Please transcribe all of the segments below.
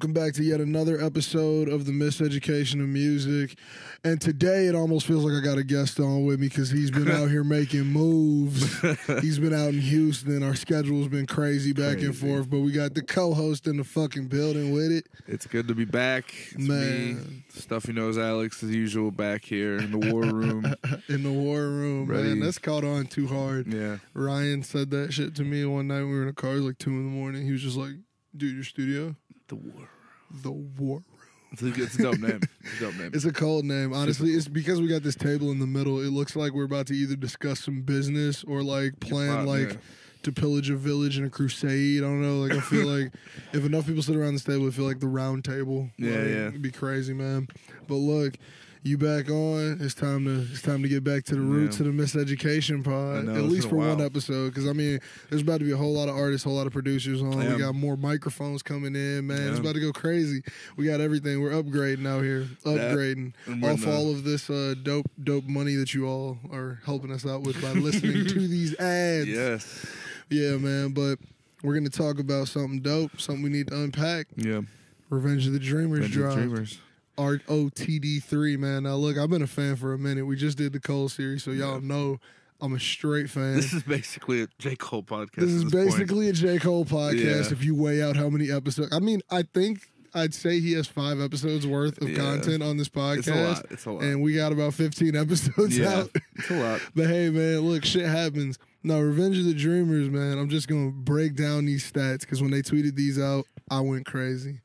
Welcome back to yet another episode of the Miseducation of Music. And today it almost feels like I got a guest on with me because he's been out here making moves. he's been out in Houston. Our schedule's been crazy back and forth, but we got the co-host in the fucking building with it. It's good to be back. It's Man. me, Stuffy Nose Alex, as usual, back here in the war room. In the war room, man. That's caught on too hard. yeah. Ryan said that shit to me one night. We were in a car, it was like two in the morning. He was just like, dude, your studio? The war. The war It's a, it's a dope name. It's a dope name. It's a cold name. Honestly, it's because we got this table in the middle. It looks like we're about to either discuss some business or like plan fine, like yeah. to pillage a village in a crusade. I don't know. Like I feel like if enough people sit around this table, it feel like the round table. Yeah, Like, yeah. It'd be crazy, man. But look, you back on. It's time to it's time to get back to the roots Yeah. of the miseducation pod. know, At least for one episode. Because I mean, there's about to be a whole lot of artists, a whole lot of producers on. Yeah. We got more microphones coming in, man. It's about to go crazy. We got everything. We're upgrading out here. Upgrading and off all of this uh, dope, dope money that you all are helping us out with by listening to these ads. Yes. Yeah, man. But we're gonna talk about something dope, something we need to unpack. Yeah. Revenge of the Dreamers Revenge of the. Dreamers. ROTD three, man. Now look, I've been a fan for a minute. We just did the Cole series, so y'all know I'm a straight fan. This is basically a J. Cole podcast. This is point. basically a J. Cole podcast. Yeah. If you weigh out how many episodes, I mean, I think I'd say he has five episodes worth of Yeah. content on this podcast. It's a lot. It's a lot. and we got about 15 episodes yeah. out. It's a lot. But hey, man, look, shit happens. Now, Revenge of the Dreamers, man, I'm just going to break down these stats because when they tweeted these out, I went crazy.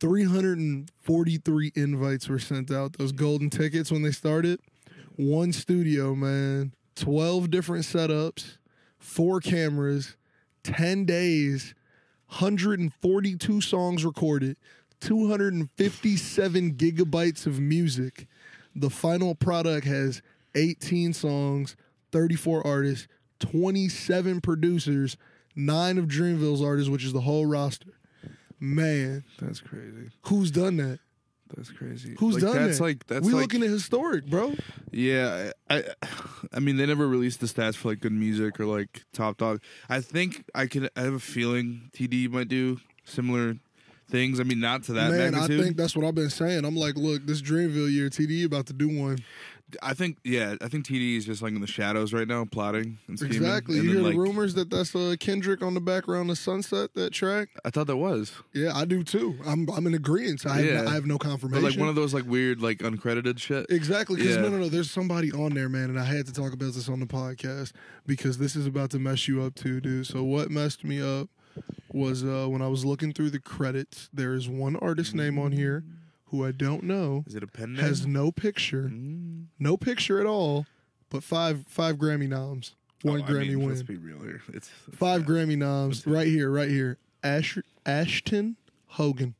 343 invites were sent out, those golden tickets when they started. One studio, man, 12 different setups, four cameras, 10 days, 142 songs recorded, 257 gigabytes of music. The final product has 18 songs, 34 artists, 27 producers, nine of Dreamville's artists, which is the whole roster. Man, That's crazy. who's done that? That's crazy. Who's like, done that's that? like that's we like looking at historic, bro. Yeah, I, I, mean, they never released the stats for like good music or like top dog. I think I could. I have a feeling TD might do similar things. I mean, not to that Man, magnitude. I think that's what I've been saying. I'm like, look, this Dreamville year, TD about to do one. I think, yeah, I think TD is just like in the shadows right now, plotting and scheming. Exactly. And You hear like, the rumors that that's uh, Kendrick on the background of Sunset, that track? I thought that was, Yeah, I do too. I'm I'm in agreement. I have, Yeah. no, I have no but confirmation. like one of those like weird like uncredited shit. Exactly. Because Yeah. no, no, no. There's somebody on there, man, and I had to talk about this on the podcast because this is about to mess you up too, dude. So what messed me up was uh, when I was looking through the credits. There is one artist name on here who I don't know Is it a pen name? has no picture, Mm. no picture at all, but five five Grammy noms, one Oh, I Grammy mean, win, Let's be real here. It's five Grammy noms, right here, right here. Ash- Ashton Hogan.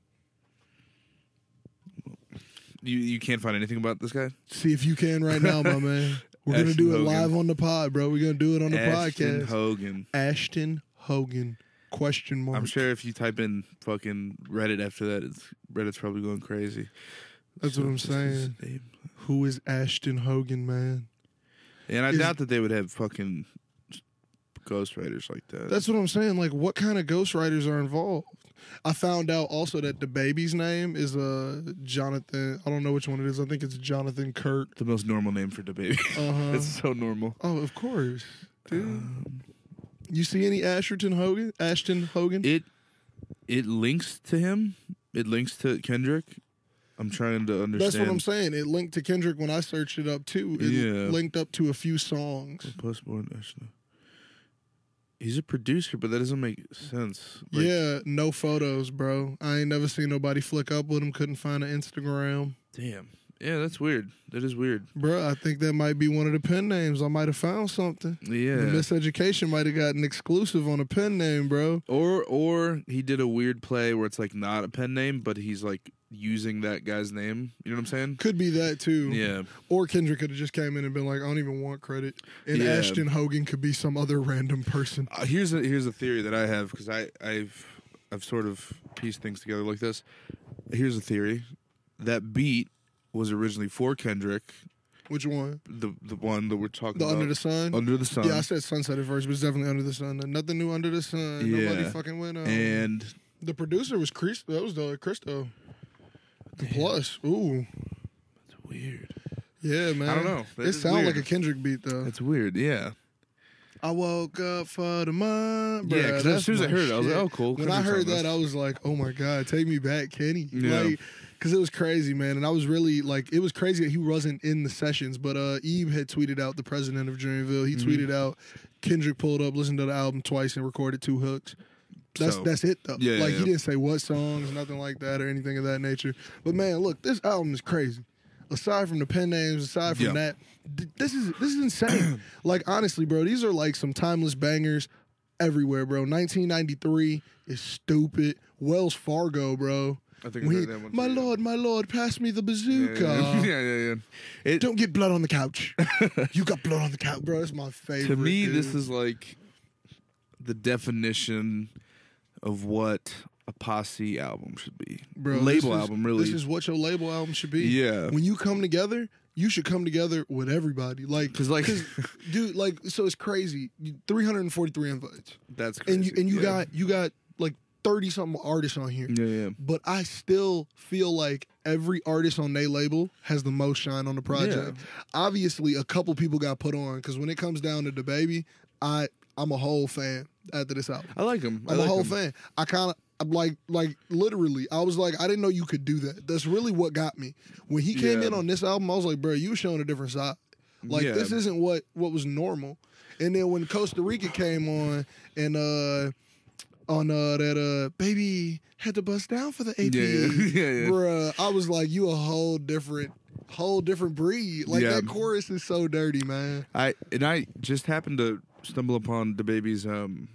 You you can't find anything about this guy. See if you can right now, my man. We're gonna Ashton do it Hogan. live on the pod, bro. We're gonna do it on the Ashton podcast. Hogan. Ashton Hogan? Question mark. I'm sure if you type in fucking Reddit after that, it's Reddit's probably going crazy. That's what I'm is saying. Who is Ashton Hogan, man? And I Is- doubt that they would have fucking ghostwriters like that. That's what I'm saying. Like, what kind of ghostwriters are involved? I found out also that the baby's name is uh Jonathan. I don't know which one it is. I think it's Jonathan Kirk. the most normal name for the baby. Uh huh. it's so normal. oh, of course, dude. Um, you see any Ashton Hogan? Ashton Hogan? it it links to him. It links to Kendrick. I'm trying to understand. That's what I'm saying. It linked to Kendrick when I searched it up too. It Yeah. linked up to a few songs. Postborn Ashton. He's a producer, but that doesn't make sense. Like, yeah, no photos, bro. I ain't never seen nobody flick up with him. Couldn't find an Instagram. Damn. Yeah, that's weird. That is weird. Bro, I think that might be one of the pen names. I might have found something. Yeah. The Miseducation might have gotten exclusive on a pen name, bro. Or or he did a weird play where it's like not a pen name, but he's like using that guy's name. You know what I'm saying? Could be that too. Yeah. Or Kendrick could have just came in and been like, I don't even want credit. And Yeah. Ashton Hogan could be some other random person. Uh, here's a here's a theory that I have because I I've I've sort of pieced things together like this. Here's a theory that beat was originally for Kendrick, Which one? the the one that we're talking The about. Under the Sun? Under the Sun. yeah, I said Sunset at first, but it's definitely Under the Sun. Nothing new under the sun. Nobody fucking went on. and The producer was Chris. That was the uh, Christo. The plus. Ooh. That's weird. Yeah, man. I don't know. That It sounds like a Kendrick beat though. It's weird. Yeah. I woke up for the month. Yeah, Bruh, 'cause as soon as I heard it, I was like, oh, cool. When I heard that. I was like, oh my God, take me back, Kenny. Yeah. Like, because it was crazy, man. And I was really like, it was crazy that he wasn't in the sessions. But uh Ib had tweeted out, the president of Dreamville, he Mhm. tweeted out, Kendrick pulled up, listened to the album twice, and recorded two hooks. That's So- that's it though. Yeah, like yeah. he didn't say what songs, nothing like that, or anything of that nature. But man, look, this album is crazy. Aside from the pen names, aside from Yeah. that, d- this is this is insane. like honestly, bro, these are like some timeless bangers everywhere, bro. 1993 is stupid. Wells Fargo, bro. I think I that one. my too, yeah. lord, my lord, pass me the bazooka. yeah, yeah, yeah, yeah. It, Don't get blood on the couch. you got blood on the couch, bro. That's my favorite. to me, dude. this is like the definition of what a posse album should be. bro. this label is- album, really. This is what your label album should be. yeah, When you come together, you should come together with everybody. Like, because like dude, like, so it's crazy. You- 343 invites, that's crazy. and you and you yeah. got you got 30 something artists on here. yeah, yeah. But I still feel like every artist on their label has the most shine on the project. Obviously, a couple people got put on because when it comes down to the baby, I I'm a whole fan after this album. I like him. I I'm like a whole him. fan. I kind of. Like, like literally, I was like, I didn't know you could do that. That's really what got me. When he came Yeah. in on this album, I was like, bro, you showing a different side. Like Yeah. this isn't what what was normal. And then when Costa Rica came on and uh on uh that uh baby had to bust down for the AP, Yeah, yeah, yeah, bruh, I was like, you a whole different whole different breed. Like that chorus is so dirty, man. I and I just happened to stumble upon the baby's um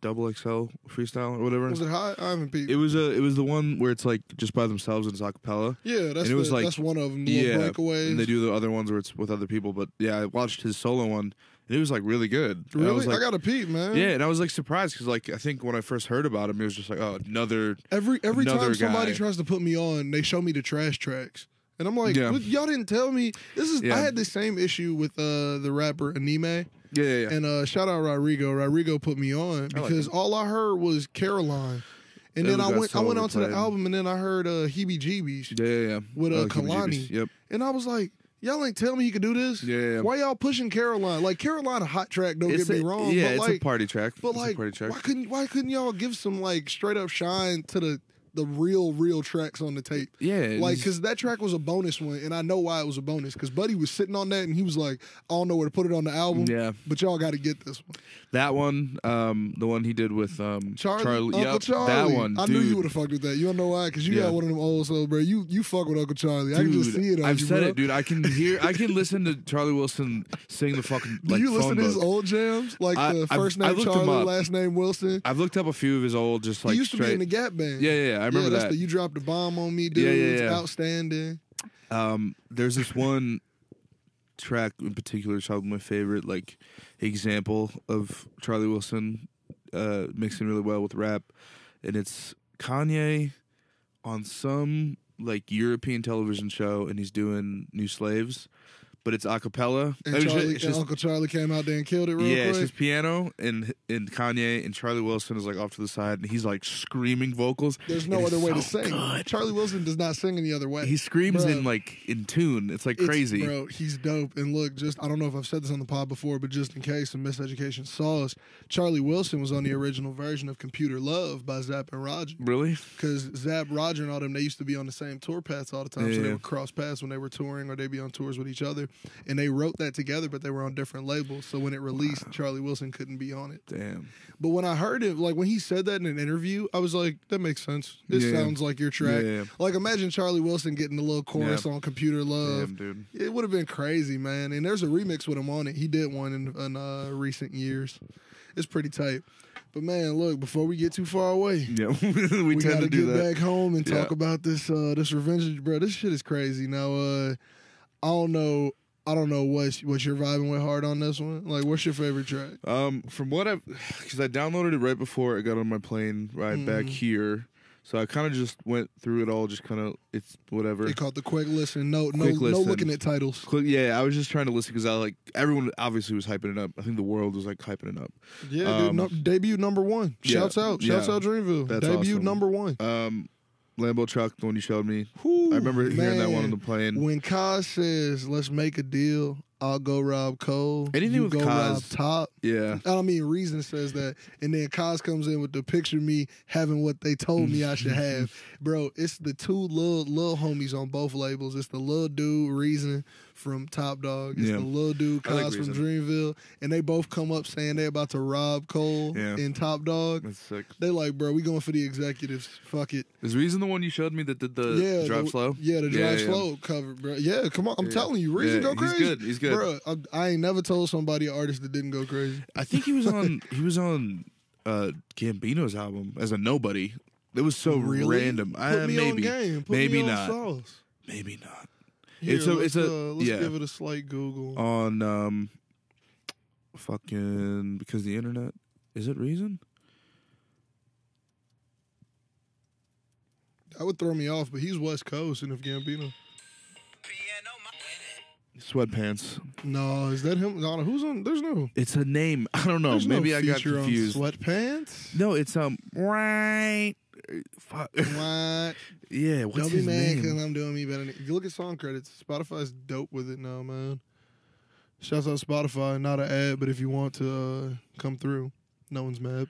double XL freestyle or whatever. Was it high? I haven't peeped. It was a it was the one where it's like just by themselves and it's acapella. yeah, that's and it was the- like- that's one of them. Yeah, breakaways. and they do the other ones where it's with other people. But yeah, I watched his solo one it was like really good. And Really? I I, was like, got a peep, man. yeah, and I was like surprised because like I think when I first heard about him, it was just like oh another Every every Another time somebody guy. tries to put me on, they show me the trash tracks. And I'm like, Yeah. "What- y'all didn't tell me. This is Yeah. I had the same issue with uh the rapper Aminé. yeah yeah yeah. And uh shout out Rodrigo. Rodrigo put me on I like because all I heard was Caroline. And That then was I that went I went onto the played. album and then I heard uh Heebie Jeebies. yeah yeah yeah. with, uh, Heebie Kehlani. Yep. And I was like, Y'all ain't tell me you could do this? Yeah. Why y'all pushing Caroline? Like Caroline a hot track, don't It's get me wrong. Yeah, but it's like a party track. But It's a like, party track. why couldn't why couldn't y'all give some like straight up shine to the the real real tracks on the tape? Yeah, Like, because that track was a bonus one, and I know why it was a bonus. Because Buddy was sitting on that, and he was like, "I don't know where to put it on the album." Yeah. but y'all got to get this one, that one, um, the one he did with um, Charlie. Uncle Yep, Charlie. that one. I dude. knew you would have fucked with that. You don't know why? Because you Yeah. got one of them old souls, bro. You you fuck with Uncle Charlie. I can just see it. On I've you, said bro. it, dude. I can hear, I can listen to Charlie Wilson sing the fucking. Do you listen to his old jams, like I- the I've- first I name Charlie, last name Wilson? I've looked up a few of his old, just like he used to straight. be in the Gap Band. yeah, yeah, yeah, I remember yeah, that's that. the you dropped the bomb on me, dude. Yeah, yeah, It's yeah. outstanding. um, there's this one track in particular, it's probably my favorite, like example of Charlie Wilson uh, mixing really well with rap, and it's Kanye on some like European television show, and he's doing New Slaves, but it's a cappella. And, I mean, it's Charlie, just- and Uncle Charlie came out there and killed it real yeah, it's just piano and and Kanye and Charlie Wilson is like off to the side and he's like screaming vocals. There's no other way to sing. good. Charlie Wilson does not sing any other way. He screams Bruh. in like in tune. It's like It's- crazy. bro. He's dope. And look, just I don't know if I've said this on the pod before, but just in case some miseducation saw us, Charlie Wilson was on the original version of Computer Love by Zapp and Roger. Really? Because Zapp, Roger, and all them, they used to be on the same tour paths all the time. So they would cross paths when they were touring or they'd be on tours with each other. And they wrote that together, but they were on different labels. So when it released, Charlie Wilson couldn't be on it. Damn. But when I heard it, like when he said that in an interview, I was like, that makes sense. This Yeah. sounds like your track. Yeah. Like imagine Charlie Wilson getting a little chorus Yeah. on Computer Love. Damn, dude. It would have been crazy, man. And there's a remix with him on it. He did one in, in uh, recent years. It's pretty tight. But man, look, before we get too far away, Yeah, we, we, tend gotta to do get that. back home and talk about this uh this revenge bro. This shit is crazy. Now uh I don't know I don't know what what you're vibing with hard on this one. Like what's your favorite track? Um, from what I've, because I downloaded it right before I got on my plane ride back Mhm. here So I kind of just went through it all, just kind of it's whatever. They called the quick listen. No, no, Quick no listen. looking at titles. Click- yeah, I was just trying to listen because I like everyone obviously was hyping it up. I think the world was like hyping it up. Yeah, Um, dude. No, debut number one. yeah, Shouts out. Shouts yeah. out Dreamville. That's debut awesome. number one. Um, Lambo truck, the one you showed me. Whew, I remember hearing that one on the plane. When Cozz says, "Let's make a deal," I'll go rob Cole. Anything you with go rob Top. yeah, I don't mean Reason says that, and then Cozz comes in with the picture of me having what they told me I should have, bro. It's the two little little homies on both labels. It's the little dude Reason from Top Dawg. It's Yeah. the little dude I like from Dreamville, and they both come up saying they're about to rob Cole Yeah. in Top Dawg. that's sick. They like, bro, we going for the executives. Fuck it. Is Reason the one you showed me that did the yeah, drive the, slow? Yeah, the drive Yeah, slow cover, bro. Yeah, come on. I'm telling you, Reason go crazy. He's good. He's good. Bro, I, I ain't never told somebody an artist that didn't go crazy. I think he was on. he was on uh Gambino's album as a nobody. It was so Really? random. Put Uh, me maybe, on game. Put maybe me on not. Sauce. maybe not. Here, It's a- let's, it's a- uh, let's yeah. give it a slight Google. On um, fucking because the internet is it Reason? that would throw me off, but he's West Coast, and if Gambino. Sweatpants. No, is that him? No, who's on? There's no. It's a name. I don't know. There's Maybe no I got feature on confused. Sweatpants. No, it's um right. Fuck. What? yeah, what's Don't be his mad because name? I'm doing me better. If you look at song credits, Spotify's dope with it now, man. Shouts out Spotify, not an ad, but if you want to uh, come through, no one's mad.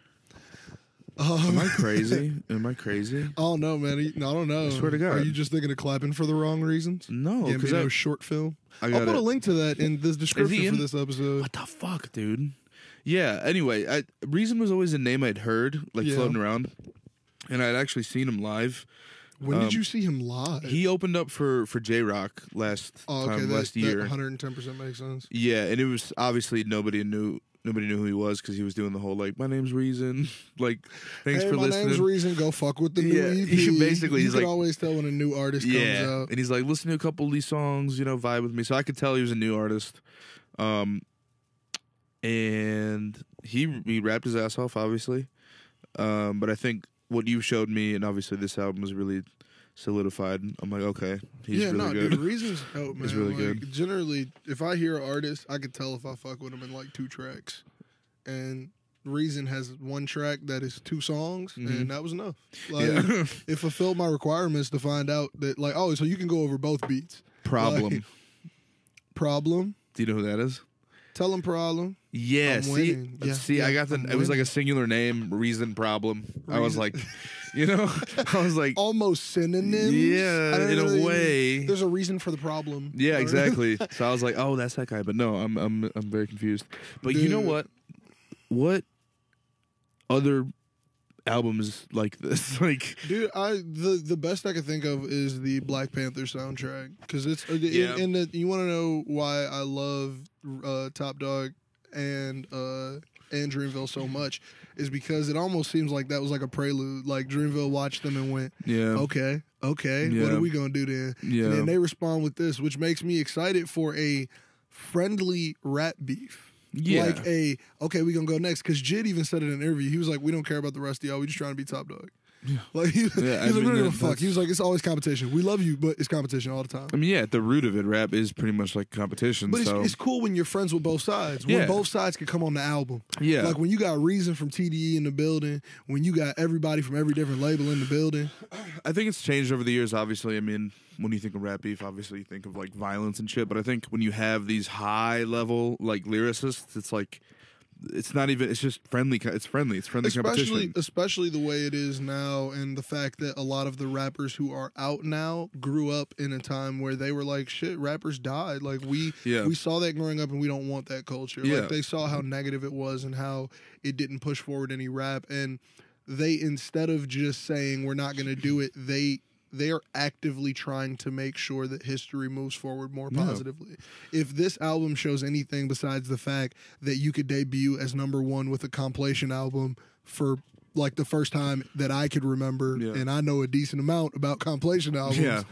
Um, Am I crazy? Am I crazy? I don't know, man. I don't know. I swear to God. Are you just thinking of clapping for the wrong reasons? No, because I, short film. I I'll got put it. a link to that in the description in? for this episode. What the fuck, dude? Yeah. Anyway, I, Reason was always a name I'd heard like Yeah. floating around, and I'd actually seen him live. When Um, did you see him live? He opened up for for Jay Rock last oh, okay, time that, last year. 110 percent makes sense. Yeah, and it was obviously nobody knew nobody knew who he was because he was doing the whole like my name's Reason, like thanks hey, for my listening. My name's Reason. Go fuck with the new Yeah, EP. he basically- you he's like- always tell when a new artist comes out. and he's like listen to a couple of these songs, you know, vibe with me. So I could tell he was a new artist. Um, and he he rapped his ass off, obviously. Um, but I think what you showed me, and obviously this album was really solidified. I'm like, okay, he's yeah, really no, good. dude. Reason's dope, man. He's really Like, good. Generally, if I hear an artist, I could tell if I fuck with him in like two tracks, and Reason has one track that is two songs, Mhm. and that was enough. Like, yeah. it fulfilled my requirements to find out that, like, oh, so you can go over both beats. Problem. Like- Problem. Do you know who that is? Tell him problem. Yeah, I'm see, winning. Yeah, see, I got the. I'm it was like a singular name, reason, problem. I was like, you know, I was like, Almost synonyms. Yeah, in really- a way. There's a reason for the problem. Yeah, exactly. so I was like, oh, that's that guy. But no, I'm I'm I'm very confused. But you know what? What other albums like this? like, Dude, I the the best I could think of is the Black Panther soundtrack because it's uh, Yeah. and, and the, you want to know why I love uh, Top Dawg and uh, and Dreamville so much is because it almost seems like that was like a prelude. Like Dreamville watched them and went, yeah, okay, okay, what are we gonna do then? yeah, And then they respond with this, which makes me excited for a friendly rap beef. Yeah. Like a okay, we gonna go next because Jid even said in an interview he was like, we don't care about the rest of y'all, we just trying to be top dog. Yeah. Like he, Yeah, he was I like, mean, don't give a that- fuck. He was like, it's always competition. We love you, but it's competition all the time. I mean, yeah, at the root of it, rap is pretty much like competition. But it's, so it's cool when you're friends with both sides. When Yeah. both sides can come on the album. yeah, Like when you got Reason from TDE in the building, when you got everybody from every different label in the building. I think it's changed over the years. Obviously, I mean, when you think of rap beef, obviously you think of like violence and shit. But I think when you have these high level like lyricists, it's like it's not even. It's just friendly. It's friendly. It's friendly especially competition. especially the way it is now and the fact that a lot of the rappers who are out now grew up in a time where they were like shit rappers died like we Yeah. we saw that growing up and we don't want that culture Yeah. like they saw how negative it was and how it didn't push forward any rap and they instead of just saying we're not going to do it they they are actively trying to make sure that history moves forward more Yeah. positively. If this album shows anything besides the fact that you could debut as number one with a compilation album for like the first time that I could remember, Yeah. and I know a decent amount about compilation albums. Yeah.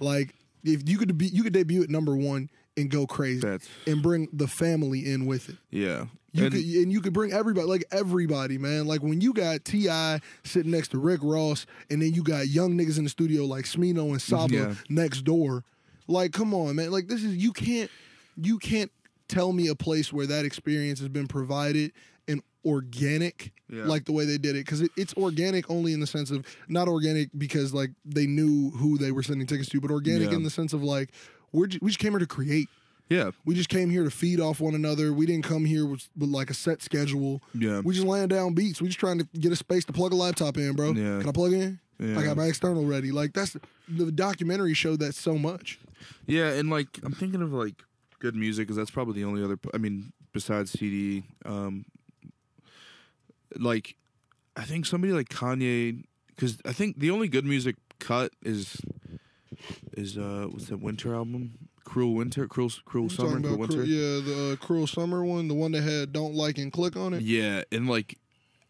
Like if you could be, you could debut at number one and go crazy That's and bring the family in with it. yeah. You And- could, and you could bring everybody, like everybody, man. Like when you got T.I. sitting next to Rick Ross, and then you got young niggas in the studio like Smino and Saba Yeah. next door. Like, come on, man. Like this is you can't you can't tell me a place where that experience has been provided and organic Yeah. like the way they did it because it, it's organic only in the sense of not organic because like they knew who they were sending tickets to but organic Yeah. in the sense of like we're we just came here to create Yeah. we just came here to feed off one another. We didn't come here with, with like a set schedule. Yeah. We just laying down beats. We just trying to get a space to plug a laptop in, bro. Yeah. Can I plug in? Yeah. I got my external ready. Like that's the documentary showed that so much. Yeah, and like I'm thinking of like good music because that's probably the only other. I mean, besides CD, um, like I think somebody like Kanye, because I think the only good music cut is is uh what's that Winter album? Cruel Winter, Cruel Cruel Summer, Cruel Winter. Cru- yeah, the uh, Cruel Summer one, the one that had "Don't Like and Clique" on it. Yeah, and like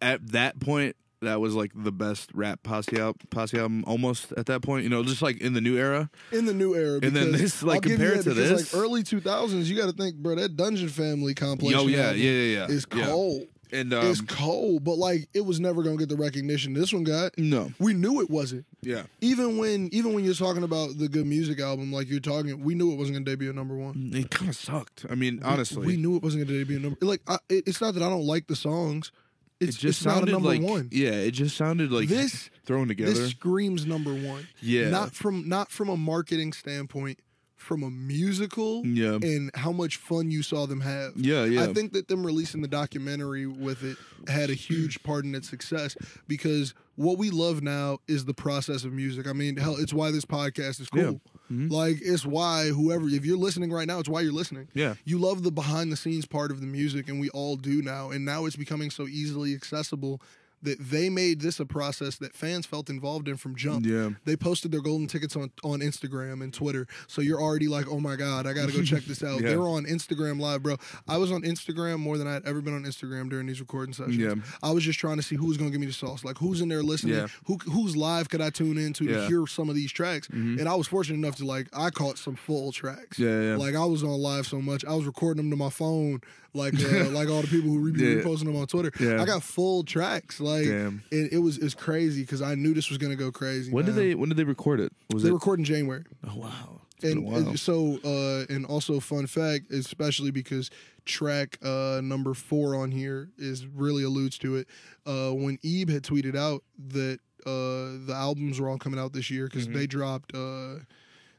at that point, that was like the best rap posse, al- posse album almost at that point. You know, just like in the new era. in the new era. And then this, like, I'll compared to this- like early two thousands, you got to think, bro. That Dungeon Family complex. Oh yeah, yeah, yeah, yeah. is yeah. cold. And um, it's cold, but like it was never gonna get the recognition this one got. no, We knew it wasn't. yeah. Even when even when you're talking about the good music album, like you're talking, we knew it wasn't gonna debut at number one. It kind of sucked. I mean, honestly, we knew it wasn't gonna debut at number. Like I, it, it's not that I don't like the songs. It's it just it's not a sounded number like one. yeah, it just sounded like This- thrown together. This screams number one. yeah, Not from not from a marketing standpoint, from a musical yeah, and how much fun you saw them have. yeah, yeah. I think that them releasing the documentary with it had a huge part in its success because what we love now is the process of music. I mean, hell, it's why this podcast is cool. Yeah. Mhm. Like, it's why whoever, if you're listening right now, it's why you're listening. yeah, You love the behind the scenes part of the music, and we all do now. And now it's becoming so easily accessible that they made this a process that fans felt involved in from jump. yeah, They posted their golden tickets on, on Instagram and Twitter. So you're already like, oh my God, I got to go check this out. Yeah. They're on Instagram Live, bro. I was on Instagram more than I had ever been on Instagram during these recording sessions. Yeah. I was just trying to see who was going to give me the sauce. Like, who's in there listening? Yeah. Who Who's live could I tune into to Yeah. hear some of these tracks? Mhm. And I was fortunate enough to, like, I caught some full tracks. yeah, yeah. Like I was on live so much, I was recording them to my phone, like uh, like all the people who re- Yeah. reposting them on Twitter. Yeah. I got full tracks, like Damn. it, it was it's crazy because I knew this was gonna go crazy. When did they when did they record it? Was They it? record in January, oh wow. It's been and a while. so uh, and also fun fact, especially because track uh, number four on here is really alludes to it. Uh, when Ib had tweeted out that uh, the albums were all coming out this year because Mhm. they dropped. Uh,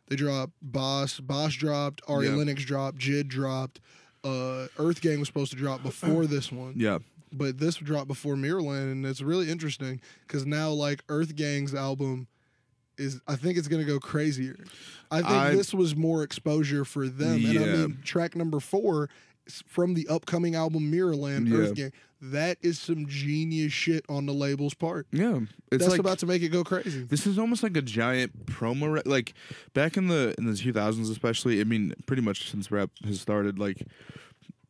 they dropped Bas. Bas dropped. Ari Yeah. Lennox dropped. Jid dropped. Uh, Earth Gang was supposed to drop before this one, yeah, but this dropped before Mirrorland, and it's really interesting because now like Earth Gang's album is, I think it's gonna go crazier. I think I- this was more exposure for them, and I mean track number four from the upcoming album Mirrorland, Yeah. Earth Gang. That is some genius shit on the label's part. yeah. It's That's like about to make it go crazy. this is almost like a giant promo. Re- like back in the in the 2000s, especially. I mean, pretty much since rap has started. Like,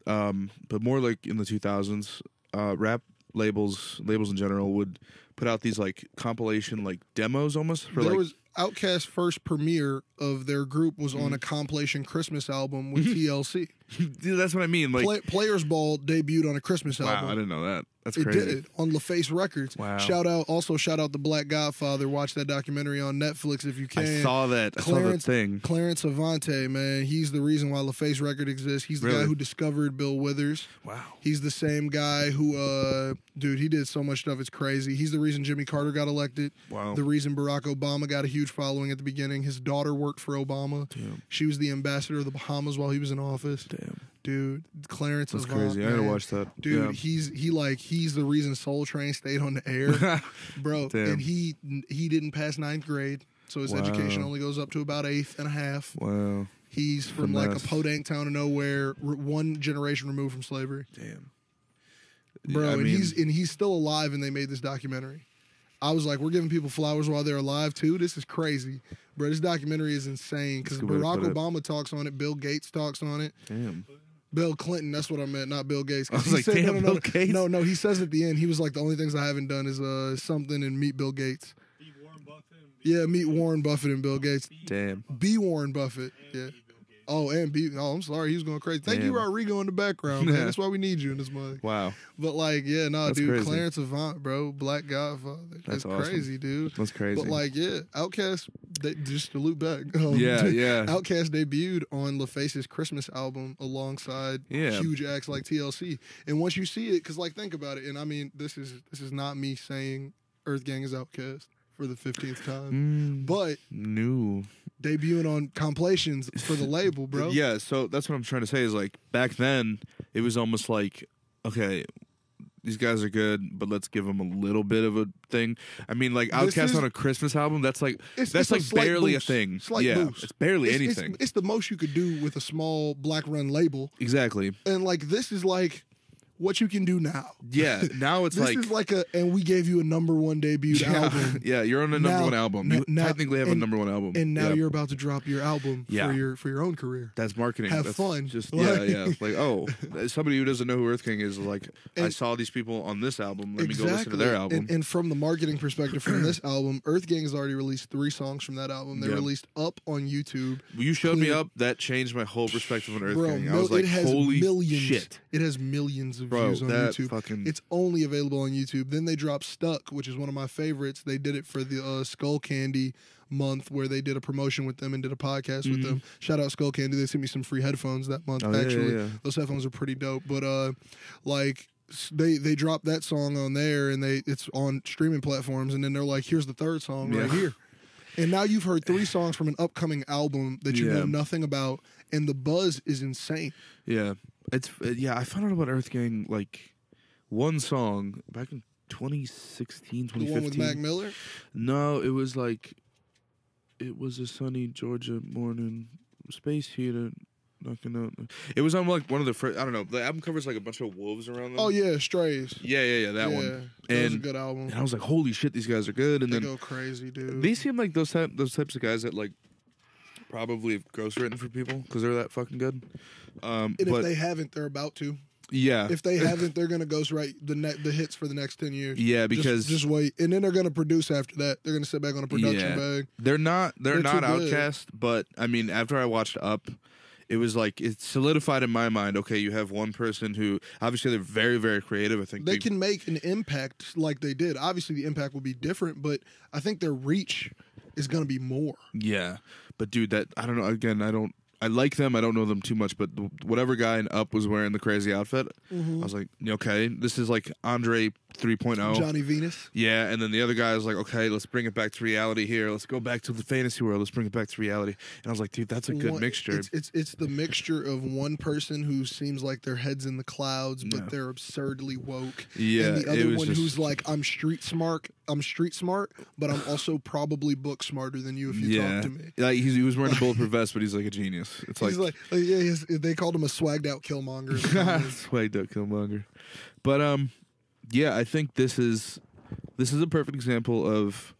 um, but more like in the 2000s, uh, rap labels labels in general would put out these like compilation like demos almost for there like was Outkast first premiere of their group was Mm-hmm. on a compilation Christmas album with TLC. Dude, that's what I mean. Like, Play, Players Ball debuted on a Christmas album. wow, I album. didn't know that. That's It crazy. did on LaFace Records. Wow. Shout out also shout out the Black Godfather. Watch that documentary on Netflix if you can. I saw that. I saw that Clarence- thing. Clarence Avant, man, he's the reason why LaFace Record exists. He's the guy who discovered Bill Withers. Wow. He's the same guy who, uh, dude, he did so much stuff. It's crazy. He's the reason Jimmy Carter got elected. Wow. The reason Barack Obama got a huge following at the beginning. His daughter worked for Obama. Damn. She was the ambassador of the Bahamas while he was in office. Damn. Dude, Clarence That's Avant, crazy. I gotta man. watch that. Dude, he's he like he's the reason Soul Train stayed on the air, bro. Damn. And he he didn't pass ninth grade, so his Wow. education only goes up to about eighth and a half. wow. He's from like a Finesse. podunk town of nowhere, one generation removed from slavery, Damn. bro. Yeah, I and mean, he's and he's still alive, and they made this documentary. I was like, we're giving people flowers while they're alive too. This is crazy, bro. This documentary is insane because That's a good way to Barack put it. Obama talks on it, Bill Gates talks on it, damn. Bill Clinton. That's what I meant, not Bill Gates. 'Cause I was like, said- damn, no, no, Bill no, Gates? No, no, he says at the end, he was like, the only things I haven't done is uh something and meet Bill Gates. Be Warren Buffett. and be- Yeah, meet Warren Buffett and Bill Gates. Damn. Be Warren Buffett. Yeah. Be Bill Gates. Oh, and B. Oh, I'm sorry, he was going crazy. Thank you, Rodrigo, in the background. Man. That's why we need you in this mug. Wow, But like, yeah, no, That's dude, crazy. Clarence Avant, bro, Black Godfather. That's That's awesome. crazy, dude. that's crazy. But like, yeah, Outkast. They, just to loop back. um, yeah, yeah, Outkast debuted on LaFace's Christmas album alongside Yeah. huge acts like TLC. And once you see it, because like think about it, and I mean this is this is not me saying Earth Gang is Outkast for the fifteenth time, Mm, but new. Debuting on compilations for the label, bro. Yeah, so that's what I'm trying to say is like back then it was almost like okay, these guys are good, but let's give them a little bit of a thing. I mean, like This Outkast is- on a Christmas album, that's like It's- that's it's a like slight barely boost. a thing. Slight yeah, boost. it's barely It's, it's- anything. It's, the most you could do with a small black run label, exactly. and like this is like what you can do now. Yeah. Now it's This like is like a, and we gave you a number one debut yeah, album. yeah, you're on a number Now- one album. You now- technically have a number one album, and now Yeah. you're about to drop your album Yeah. for your for your own career. That's marketing. Have That's fun. Just Like- yeah, yeah. Like oh, somebody who doesn't know who Earth Gang is, like I saw these people on this album. Let me go listen to their album. And, and from the marketing perspective, from this album, Earth Gang has already released three songs from that album. They Yep. released up on YouTube. you showed me up. That changed my whole perspective on Earth Bro, King. I was like, it has holy millions. shit, It has millions bro. views on That YouTube. fucking It's only available on YouTube. Then they dropped Stuck, which is one of my favorites. They did it for the uh, Skullcandy month where they did a promotion with them and did a podcast with Mhm. them. Shout out Skullcandy. They sent me some free headphones that month, Oh, yeah, yeah, actually. yeah. Those headphones are pretty dope. But uh like they they dropped that song on there and they it's on streaming platforms and then they're like, here's the third song right here. And now you've heard three songs from an upcoming album that you know nothing about, and the buzz is insane. yeah. It's uh, yeah. I found out about Earth Gang like one song back in 2016, The one with 2015. Mac Miller. No, it was like it was a sunny Georgia morning, space heater knocking out. It was on like one of the first. I don't know. The album covers like a bunch of wolves around them. Oh yeah, Strays. yeah, yeah, yeah. That yeah, one. That was a good album. And I was like, holy shit, these guys are good. And they then go crazy, dude. they seem like those type, those types of guys that like probably have ghostwritten for people because they're that fucking good. Um, and but if they haven't, they're about to. yeah, If they haven't, they're gonna ghostwrite the ne- the hits for the next ten years. yeah, because just, wait, and then they're gonna produce after that. They're gonna sit back on a production Yeah. bag. They're not they're, They're not too good. outcast, but I mean after I watched Up, it was like it solidified in my mind, okay, you have one person who obviously they're very, very creative. I think They can make an impact like they did. Obviously, the impact will be different, but I think their reach is gonna be more. Yeah. But dude, that I don't know again, I don't I like them. I don't know them too much, but whatever guy in Up was wearing the crazy outfit, mm-hmm. I was like, okay, this is like Andre 3.0. Johnny Venus. Yeah, and then the other guy was like, okay, let's bring it back to reality here. Let's go back to the fantasy world. Let's bring it back to reality. And I was like, dude, that's a good One- mixture. It's, it's it's the mixture of one person who seems like their head's in the clouds, but Yeah. they're absurdly woke. Yeah, and the other one just- who's like, I'm street smart. I'm street smart, but I'm also probably book smarter than you if you yeah, talk to me. like he's, he was wearing a bulletproof vest, but he's like a genius. It's like, He's like, like, yeah, they called him a swagged out Killmonger. in the comments. swagged out Killmonger. But um, yeah, I think this is this is a perfect example of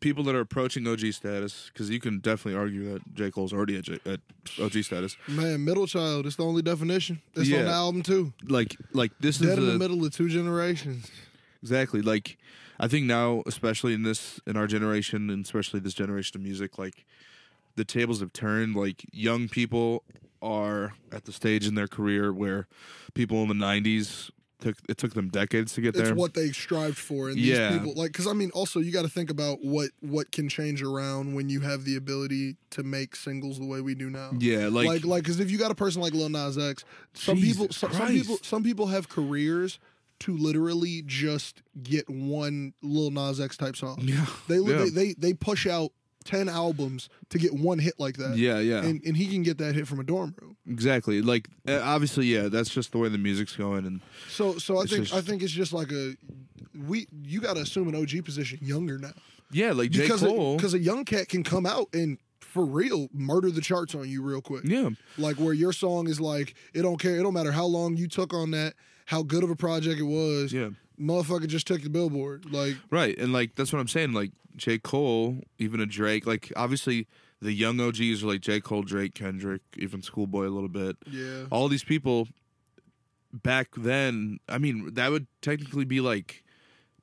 people that are approaching OG status because you can definitely argue that J Cole's already at, J, at OG status. Man, middle child. It's the only definition. It's Yeah. on the album too. Like, like this is Dead is in a- the middle of two generations. Exactly. Like I think now, especially in this in our generation, and especially this generation of music, like the tables have turned. Like young people are at the stage in their career where people in the '90s took it took them decades to get It's there. It's what they strived for, and these people like because I mean, also you got to think about what what can change around when you have the ability to make singles the way we do now. yeah, like, like like because if you got a person like Lil Nas X, some Jesus people some, some people some people have careers to literally just get one Lil Nas X type song. yeah, They, yeah. they they they push out ten albums to get one hit like that. yeah, yeah, And, and he can get that hit from a dorm room. Exactly. Like uh, obviously, yeah, that's just the way the music's going, and So so I It's think just- I think it's just like a we you got to assume an OG position younger now yeah, like J because Cole, because a young cat can come out and for real murder the charts on you real quick. yeah, Like where your song is like it don't care it don't matter how long you took on that how good of a project it was. yeah. Motherfucker just took the billboard. Like Right, and like that's what I'm saying. Like J. Cole, even a Drake. Like obviously the young OGs are like J. Cole, Drake, Kendrick, even Schoolboy a little bit. yeah. All these people back then. I mean, that would technically be like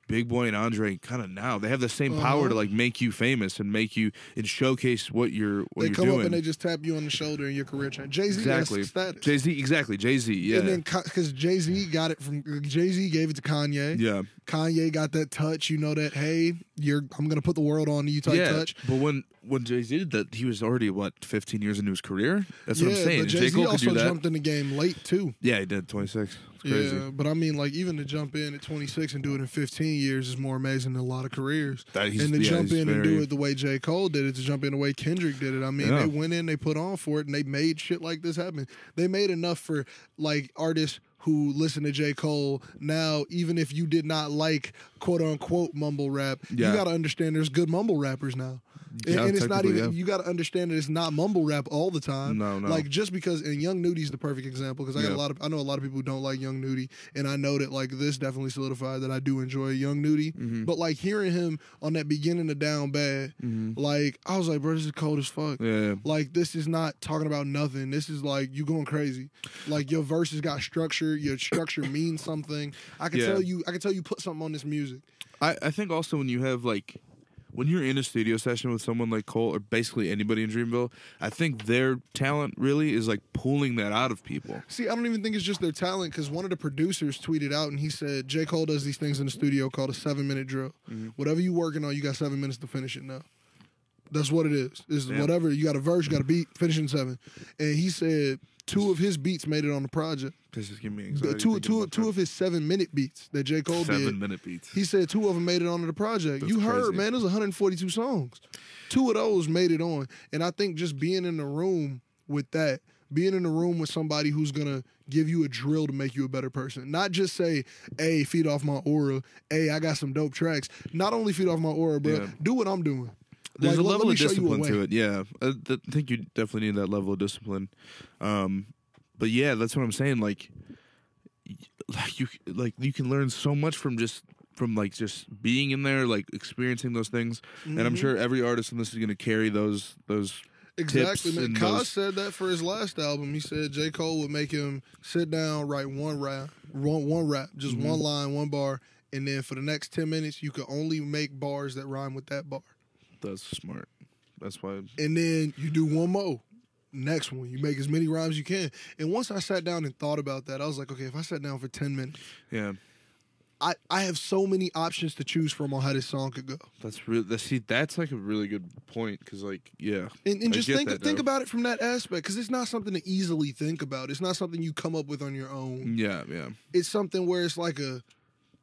Big Boi and Andre kind of now they have the same power Uh-huh. to like make you famous and make you and showcase what you're what They you're come doing. up and they just tap you on the shoulder and your career change. Jay Z exactly. Jay Z, exactly. Jay Z, yeah, And then because Jay Z got it from Jay Z gave it to Kanye. yeah, Kanye got that touch. You know that hey, you're I'm gonna put the world on you type yeah. touch. But when when Jay Z did that, he was already what 15 years into his career. That's what I'm saying. Jay Z also jumped in the game late too. Yeah, he did 26. It's crazy. Yeah, but I mean, like even to jump in at 26 and do it in 15 years is more amazing than a lot of careers. That he's- and to yeah, jump in and do it the way J. Cole did it, to jump in the way Kendrick did it. I mean, Yeah. they went in, they put on for it, and they made shit like this happen. They made enough for like artists who listen to J. Cole now, even if you did not like quote unquote mumble rap, Yeah. you got to understand there's good mumble rappers now. And- and it's not even yeah. you got to understand that it's not mumble rap all the time. No, no. Like just because and Young Nudy's the perfect example because I got Yeah. a lot of I know a lot of people who don't like Young Nudy and I know that like this definitely solidified that I do enjoy Young Nudy. Mm-hmm. But like hearing him on that beginning of Down Bad, like I was like, bro, this is cold as fuck. Yeah. Like this is not talking about nothing. This is like you going crazy. Like your verses got structure. Your structure means something. I can Yeah. tell you. I can tell you put something on this music. I, I think also when you have like when you're in a studio session with someone like Cole or basically anybody in Dreamville, I think their talent really is like pulling that out of people. See, I don't even think it's just their talent because one of the producers tweeted out and he said J. Cole does these things in the studio called a seven minute drill. Mm-hmm. Whatever you're working on, you got seven minutes to finish it now. That's what it is. Is Yeah. whatever you got a verse, you got a beat, finishing seven. And he said two of his beats made it on the project. This is giving me anxiety. two, two, two of his seven minute beats that J. Cole seven did. minute beats. He said two of them made it onto the project. That's you heard, crazy. man, there's 142 songs. Two of those made it on. And I think just being in the room with that, being in the room with somebody who's gonna give you a drill to make you a better person. Not just say, hey, feed off my aura. Hey, I got some dope tracks. Not only feed off my aura, bro. Yeah. Do what I'm doing. There's Like, a level of show you a discipline to it. Yeah, I, th- think you definitely need that level of discipline. Um, but yeah, that's what I'm saying. Like, like you like you can learn so much from just from like just being in there, like experiencing those things. And I'm Mhm. sure every artist in this is going to carry those those. Exactly, man. Cozz those- said that for his last album. He said J. Cole would make him sit down, write one rap, one, one rap, just Mm-hmm. one line, one bar, and then for the next ten minutes, you could only make bars that rhyme with that bar. That's smart. That's why. And then you do one more. Next one, you make as many rhymes as you can. And once I sat down and thought about that, I was like, okay, if I sat down for ten minutes, Yeah, I, I have so many options to choose from on how this song could go. that's really. That, see, that's like a really good point because, like, yeah, And, and just think that, think though. about it from that aspect, because it's not something to easily think about. It's not something you come up with on your own. yeah, yeah. it's something where it's like a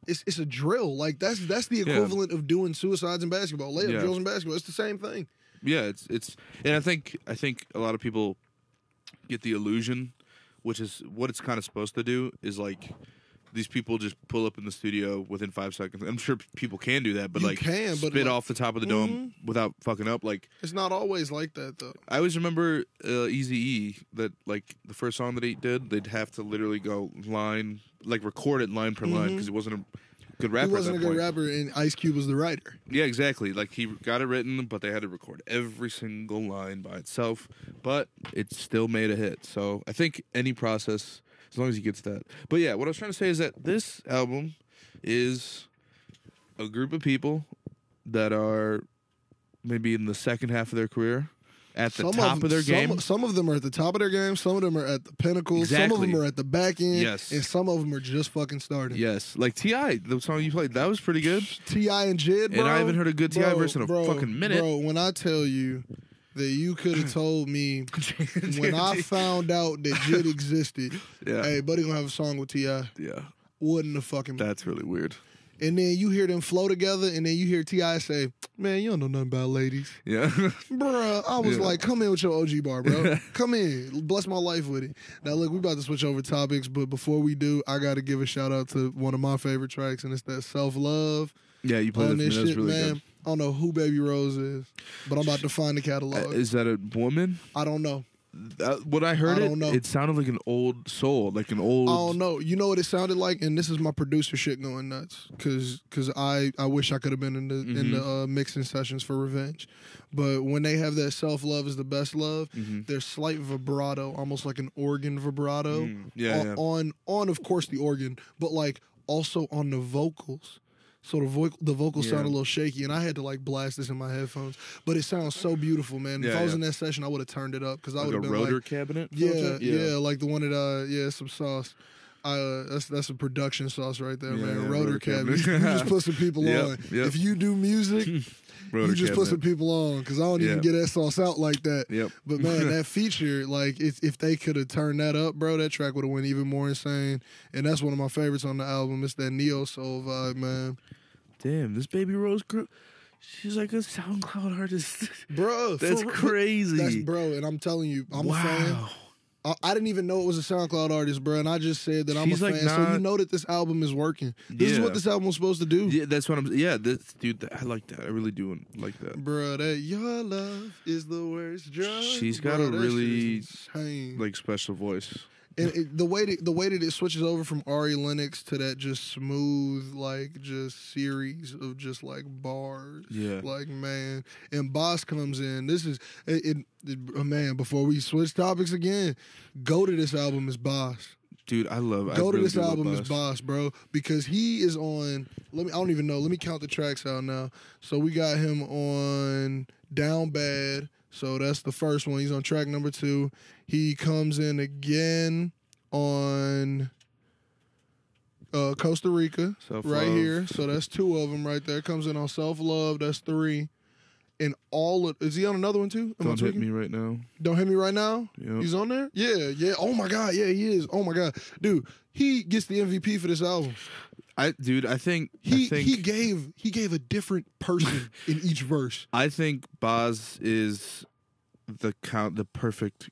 it's it's a drill. Like that's that's the Yeah. equivalent of doing suicides in basketball, layup Yeah. drills in basketball. It's the same thing. yeah it's it's and i think i think a lot of people get the illusion which is what it's kind of supposed to do is like these people just pull up in the studio within five seconds i'm sure people can do that but You like can, but spit like- off the top of the dome without fucking up like It's not always like that though. i always remember uh, easy e that like the first song that he did they'd have to literally go line like record it line per line because it wasn't a good rapper he wasn't at a that good point. rapper, and Ice Cube was the writer. Yeah, exactly. Like he got it written, but they had to record every single line by itself. But it still made a hit. So I think any process, as long as he gets that. But yeah, what I was trying to say is that this album is a group of people that are maybe in the second half of their career, at the top of, their some, game. Some of them are at the top of their game. Some of them are at the pinnacle. Exactly. Some of them are at the back end. Yes. and some of them are just fucking starting. Yes, like T.I., the song you played, that was pretty good. T.I. and Jid, bro. And I haven't heard a good T.I. Verse in a bro, fucking minute. Bro, when I tell you that you could have told me when I found out that Jid existed, Yeah. hey, buddy, gonna have a song with Ti. Yeah, Wouldn't have fucking. that's really weird. And then you hear them flow together, and then you hear T.I. say, "Man, you don't know nothing about ladies, Yeah, Bruh, I was Yeah. like, come in with your OG bar, bro. come in, bless my life with it. Now, look, we about to switch over topics, but before we do, I got to give a shout out to one of my favorite tracks, and it's that self love yeah. You played this That's shit, really man. good. I don't know who Baby Rose is, but I'm about to find the Uh, catalog. Is that a woman? I don't know. That, when I heard I it, it sounded like an old soul, like an old. I don't know. You know what it sounded like, and this is my producer shit going nuts because because I I wish I could have been in the in the Mm-hmm. uh, mixing sessions for Revenge, but when they have that self love is the best love, Mm-hmm. there's slight vibrato, almost like an organ vibrato. Mm, yeah, on, yeah. on on of course the organ, but like also on the vocals. So the vo- the vocals Yeah. sound a little shaky, and I had to like blast this in my headphones. But it sounds so beautiful, man. if I was yeah. in that session, I would have turned it up because I would Like have a been rotor like, cabinet. yeah, yeah, like the one that uh, yeah, some sauce. Uh, that's that's a production sauce right there, Yeah, man. yeah, rotor rotor cabinet. cabinet. you just put some people Yep, on. yep. If you do music, Rotor you just put some people on because I don't even get that sauce out like that. Yep. But man, that feature, like, if if they could have turned that up, bro, that track would have went even more insane. And that's one of my favorites on the album. It's that neo soul vibe, man. Damn, this baby Rose girl, she's like a SoundCloud artist. Bro, That's for crazy. That's bro, and I'm telling you, I'm wow. a fan. I, didn't even know it was a SoundCloud artist, bro, and I just said that I'm a like, fan, so you know that this album is working. This is what this album was supposed to do, Yeah, that's what I'm. Yeah, this dude, that, I like that. I really do like that. bro. That your love is the worst drug. She's got Bro, a really, shit is insane. Like special voice. And it, the way that the way that it switches over from Ari Lennox to that just smooth, like just series of just like bars. Yeah. Like man, and Bas comes in. This is it. it, it oh, man, before we switch topics again, go to this album is Bas. Dude, I love. I Go to really this album is Bas. Bas, bro, because he is on. Let me. I don't even know. Let me count the tracks out now. So we got him on Down Bad. So that's the first one. He's on track number two. He comes in again on uh, Costa Rica, Self right here. So that's two of them right there. Comes in on Self Love. That's three. And all of is he on another one too? Am Don't hit me right now. Don't hit me right now. Yep. He's on there? Yeah, yeah. Oh my god, yeah, he is. Oh my god. Dude, he gets the MVP for this album. I, dude, I think. He I think, he gave he gave a different person in each verse. I think Bas is the count, the perfect,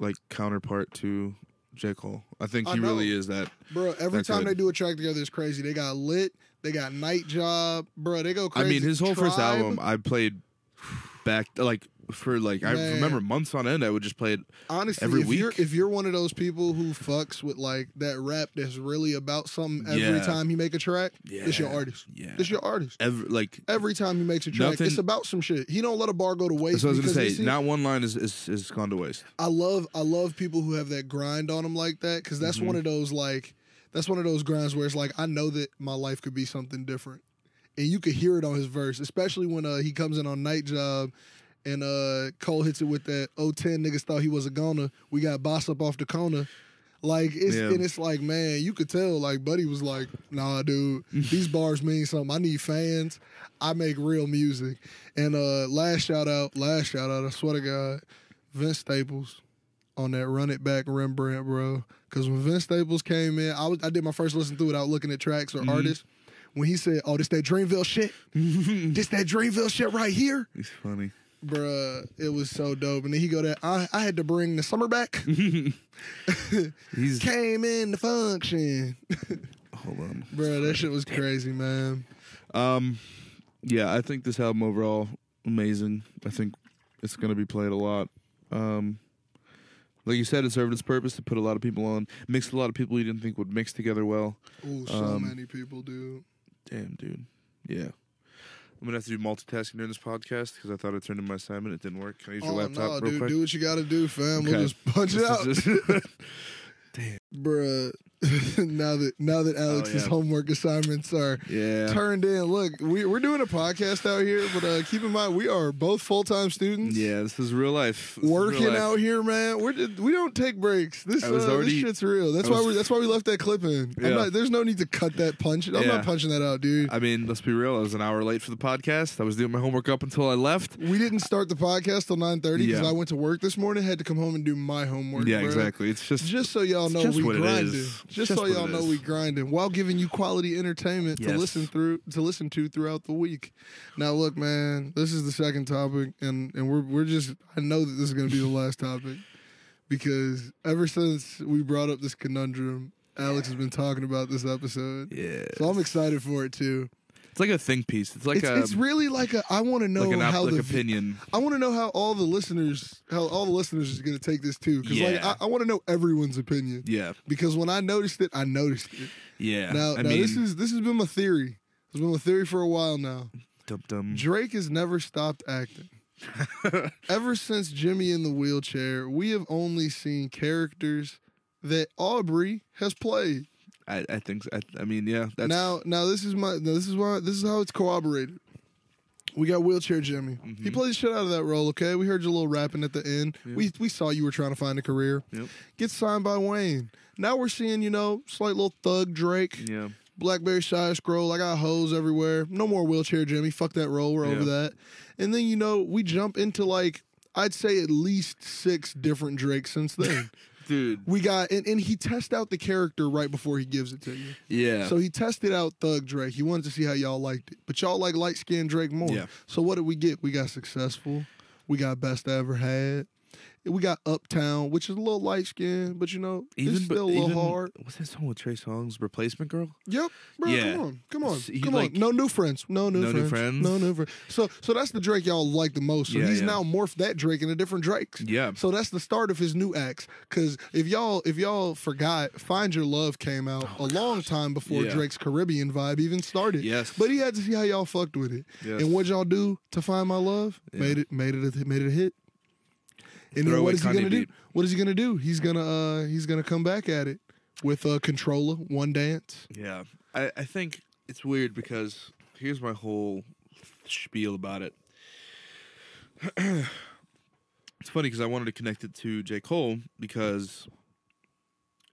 like counterpart to J Cole. I think I he really is that. Bro, every That's time good. they do a track together it's crazy. They got lit, they got night job. Bro, they go crazy. I mean, his whole first album, I played back like for like I remember months on end. I would just play it. honestly, every if you're week. if you're one of those people who fucks with like that rap that's really about something every Yeah. time he make a track, yeah. it's your artist. Yeah, It's your artist. Every, like Every time he makes a track, Nothing- it's about some shit. He don't let a bar go to waste. what I was gonna say. his- Not one line is, is is gone to waste. I love I love people who have that grind on them like that because that's Mm-hmm. one of those like that's one of those grinds where it's like I know that my life could be something different, and you could hear it on his verse, especially when uh, he comes in on Night Job. And uh, Cole hits it with that 010 niggas thought he was a goner. We got Bas up off the corner. Like it's Yeah. and it's like, man, you could tell like Buddy was like, nah, dude, these bars mean something. I need fans. I make real music. And uh last shout out, last shout out, I swear to God, Vince Staples on that Run It Back Rembrandt, bro. Because when Vince Staples came in, I was I did my first listen through without looking at tracks or Mm-hmm. artists. When he said, "Oh, this that Dreamville shit, this that Dreamville shit right here," He's funny. Bruh, it was so dope. And then he go that I, I had to bring the summer back. He's Came in the function, hold on. bruh. That shit was crazy, man. Um, yeah, I think this album overall amazing. I think it's gonna be played a lot. Um, like you said, it served its purpose to put a lot of people on, mixed a lot of people you didn't think would mix together well. Ooh, so Um, many people do. Damn, dude. Yeah. I'm gonna have to do multitasking during this podcast because I thought I turned in my assignment. It didn't work. Can I use your Oh laptop no, real dude, quick? do what you got to do, fam. We'll just punch it out. just- Bruh, now that now that Alex's Oh, yeah. homework assignments are yeah. turned in, look, we we're doing a podcast out here, but uh, keep in mind we are both full time students. Yeah, this is real life. This is real Working life. out here, man. We're just, we don't take breaks. This, uh, was this shit's real. That's I why we that's why we left that clip in. I'm Yeah. not, there's no need to cut that punch. I'm not punching that out, dude. I mean, let's be real. I was an hour late for the podcast. I was doing my homework up until I left. we didn't start the podcast till 9:30 because. I went to work this morning. Had to come home and do my homework. yeah, bruh. exactly. It's just, Just so y'all know just we what it is. Just, Just so y'all know we grinding while giving you quality entertainment to listen through to listen to throughout the week. Now look, man, this is the second topic and and we're we're just I know that this is going to be the last topic because ever since we brought up this conundrum, Alex has been talking about this episode. yeah. So I'm excited for it too. It's like a think piece. It's like it's, a it's really like a I want to know like an how the opinion. I want to know how all the listeners how all the listeners is going to take this too because like I, I want to know everyone's opinion Yeah, because when I noticed it, I noticed it. yeah. Now, I now mean, this is this has been my theory. It's been my theory for a while now. dum dum. Drake has never stopped acting. Ever since Jimmy in the wheelchair, we have only seen characters that Aubrey has played. I, I think. I, I mean, yeah. That's now, now this is my. This is why. This is how it's corroborated. We got wheelchair Jimmy. He Mhm. plays shit out of that role. Okay, we heard your little rapping at the end. Yeah. We we saw you were trying to find a career. Yep. Get signed by Wayne. Now we're seeing you know slight little thug Drake. Yeah. Blackberry Shy Scroll. I got hoes everywhere. No more wheelchair Jimmy. Fuck that role. We're over that. And then you know we jump into like I'd say at least six different Drakes since then. Dude. we got and, and he tests out the character right before he gives it to you. Yeah. So he tested out Thug Drake. He wanted to see how y'all liked it. But y'all like light skinned Drake more. Yeah. So what did we get? We got successful. We got best I ever had. We got Uptown, which is a little light skinned, but you know, even it's still a little even, hard. What's that song with Trey Songz? Replacement Girl. Yep. Bro, Yeah. come on. Come on. He come like- on. No new friends. No new No new friends. friends? No new friends. So so that's the Drake y'all like the most. So Yeah, he's yeah. now morphed that Drake into different Drakes. Yeah. So that's the start of his new acts. Cause if y'all if y'all forgot, Find Your Love came out oh, a long time before Oh, Yeah. Drake's Caribbean vibe even started. Yes. But he had to see how y'all fucked with it. Yes. And what y'all do to find my love? Made it made it a, made it a hit. And then what is he gonna do? What is he gonna do? He's gonna uh he's gonna come back at it with a Controlla, one dance. Yeah, I, I think it's weird because here's my whole spiel about it. it's funny because I wanted to connect it to J. Cole because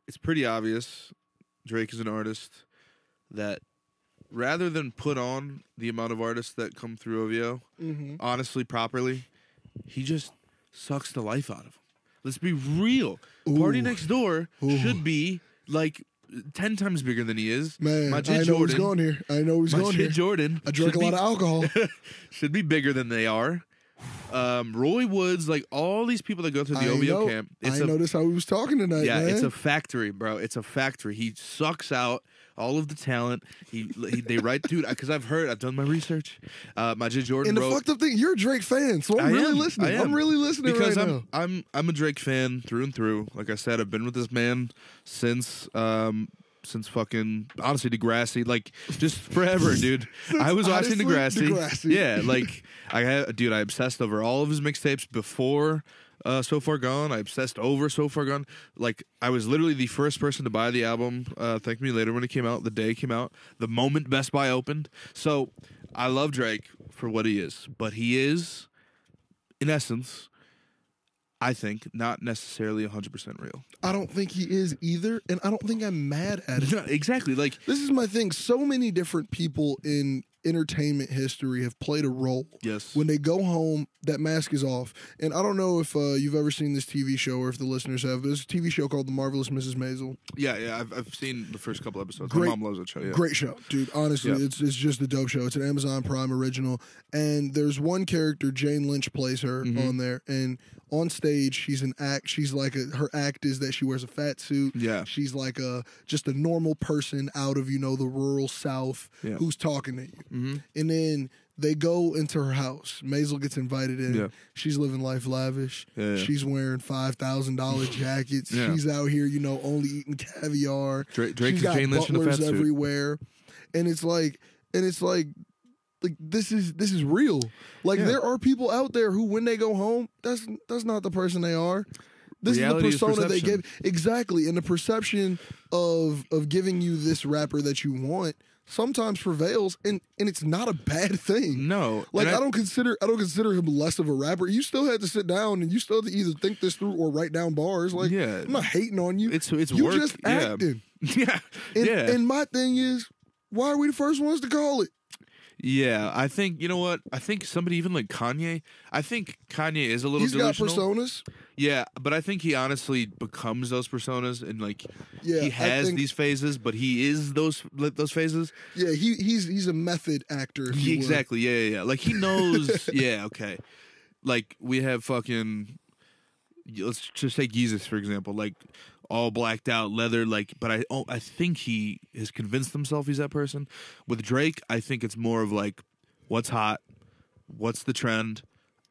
it's pretty obvious Drake is an artist that rather than put on the amount of artists that come through OVO, Mm-hmm. honestly, properly, he just sucks the life out of them. Let's be real. Party Ooh. Next Door Ooh. should be like ten times bigger than he is. Man, my I know he's Jordan, going here. I know he's my going here. Jordan, I drank a lot be- of alcohol. should be bigger than they are. Um, Roy Woods, like all these people that go through the I OVO know, camp, I it's a noticed how he was talking tonight, yeah, man. it's a factory, bro. It's a factory. He sucks out all of the talent. He, he they write, dude, because I've heard, I've done my research. Uh, my J Jordan and the wrote, fucked up thing, you're a Drake fan, so I'm I really am, listening. I. I'm really listening because right I'm now. I'm I'm a Drake fan through and through. Like I said, I've been with this man since um since fucking honestly Degrassi, like just forever, dude. I was watching honestly, Degrassi. Degrassi. Yeah, like I had, dude. I obsessed over all of his mixtapes before. Uh, so far gone. I obsessed over so far gone. Like I was literally the first person to buy the album. Uh, Thank Me Later when it came out. The day it came out. The moment Best Buy opened. So I love Drake for what he is, but he is, in essence, I think not necessarily 100% real. I don't think he is either, and I don't think I'm mad at it. No, exactly. Like this is my thing. So many different people in entertainment history have played a role. yes. When they go home, that mask is off. And I don't know if uh, you've ever seen this TV show or if the listeners have. There's a TV show called The Marvelous Mrs. Maisel. yeah, yeah, I've, I've seen the first couple episodes. Great- My mom loves that show. Yeah. Great show, dude. Honestly, Yeah. it's it's just a dope show. It's an Amazon Prime original, and there's one character Jane Lynch plays her Mhm. on there, and on stage she's an act. She's like a her act is that she wears a fat suit. Yeah. She's like a just a normal person out of you know the rural South Yeah. who's talking to you, Mm-hmm. and then they go into her house. Maisel gets invited in. Yeah. She's living life lavish. Yeah. She's wearing five thousand dollar jackets. Yeah. She's out here, you know, only eating caviar. Drake, Drake She's got Jane Lynch in a fat butlers everywhere, and it's like, and it's like, like this is this is real. Like Yeah. there are people out there who, when they go home, that's that's not the person they are. This Reality is is the persona they give exactly, and the perception of of giving you this rapper that you want sometimes prevails, and and it's not a bad thing. No, Like and I, don't consider I don't consider him less of a rapper. You still had to sit down and you still had to either think this through or write down bars. Like Yeah. I'm not hating on you. It's it's you work. just yeah. acting. Yeah, And, yeah, and my thing is, why are we the first ones to call it? Yeah. I think you know what. I think somebody even like Kanye. I think Kanye is a little He's got personas. Yeah, but I think he honestly becomes those personas and like Yeah, he has think- these phases, but he is those those phases. Yeah, he he's he's a method actor. exactly. Yeah, yeah, yeah. Like he knows. yeah. Okay. Like we have fucking. Let's just take Jesus for example. Like all blacked out leather. Like, but I oh, I think he has convinced himself he's that person. With Drake, I think it's more of like, what's hot, what's the trend.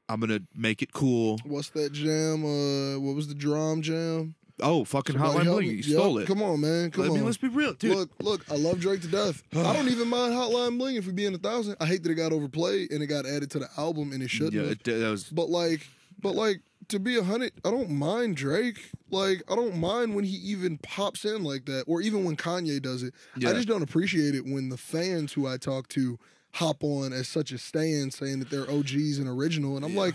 I'm gonna make it cool. What's that jam? Uh, what was the D.R.A.M. jam? Oh, fucking Somebody Hotline help Bling! You stole it. Come on, man. Come I mean, on. let's be real, dude. Look, look, I love Drake to death. I don't even mind Hotline Bling if we be in a thousand. I hate that it got overplayed and it got added to the album and it shouldn't. yeah, have. it, that was But like, But like to be a hundred, I don't mind Drake. Like I don't mind when he even pops in like that, or even when Kanye does it. Yeah. I just don't appreciate it when the fans who I talk to hop on as such a stand saying that they're OGs and original, and I'm like,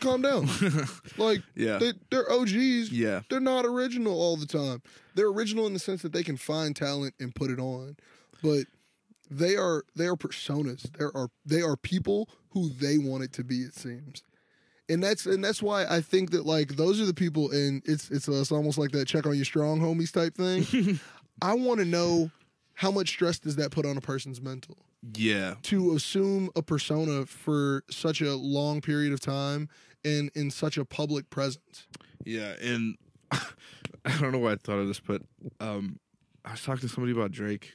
calm down. like Yeah. they, they're OGs. Yeah. They're not original all the time. They're original in the sense that they can find talent and put it on, but they are they are personas. There are they are people who they want it to be. It seems, and that's and that's why I think that like those are the people, and it's it's, uh, it's almost like that check on your strong homies type thing. I want to know how much stress does that put on a person's mental Yeah. to assume a persona for such a long period of time and in such a public presence. Yeah, and I don't know why I thought of this, but um, I was talking to somebody about Drake,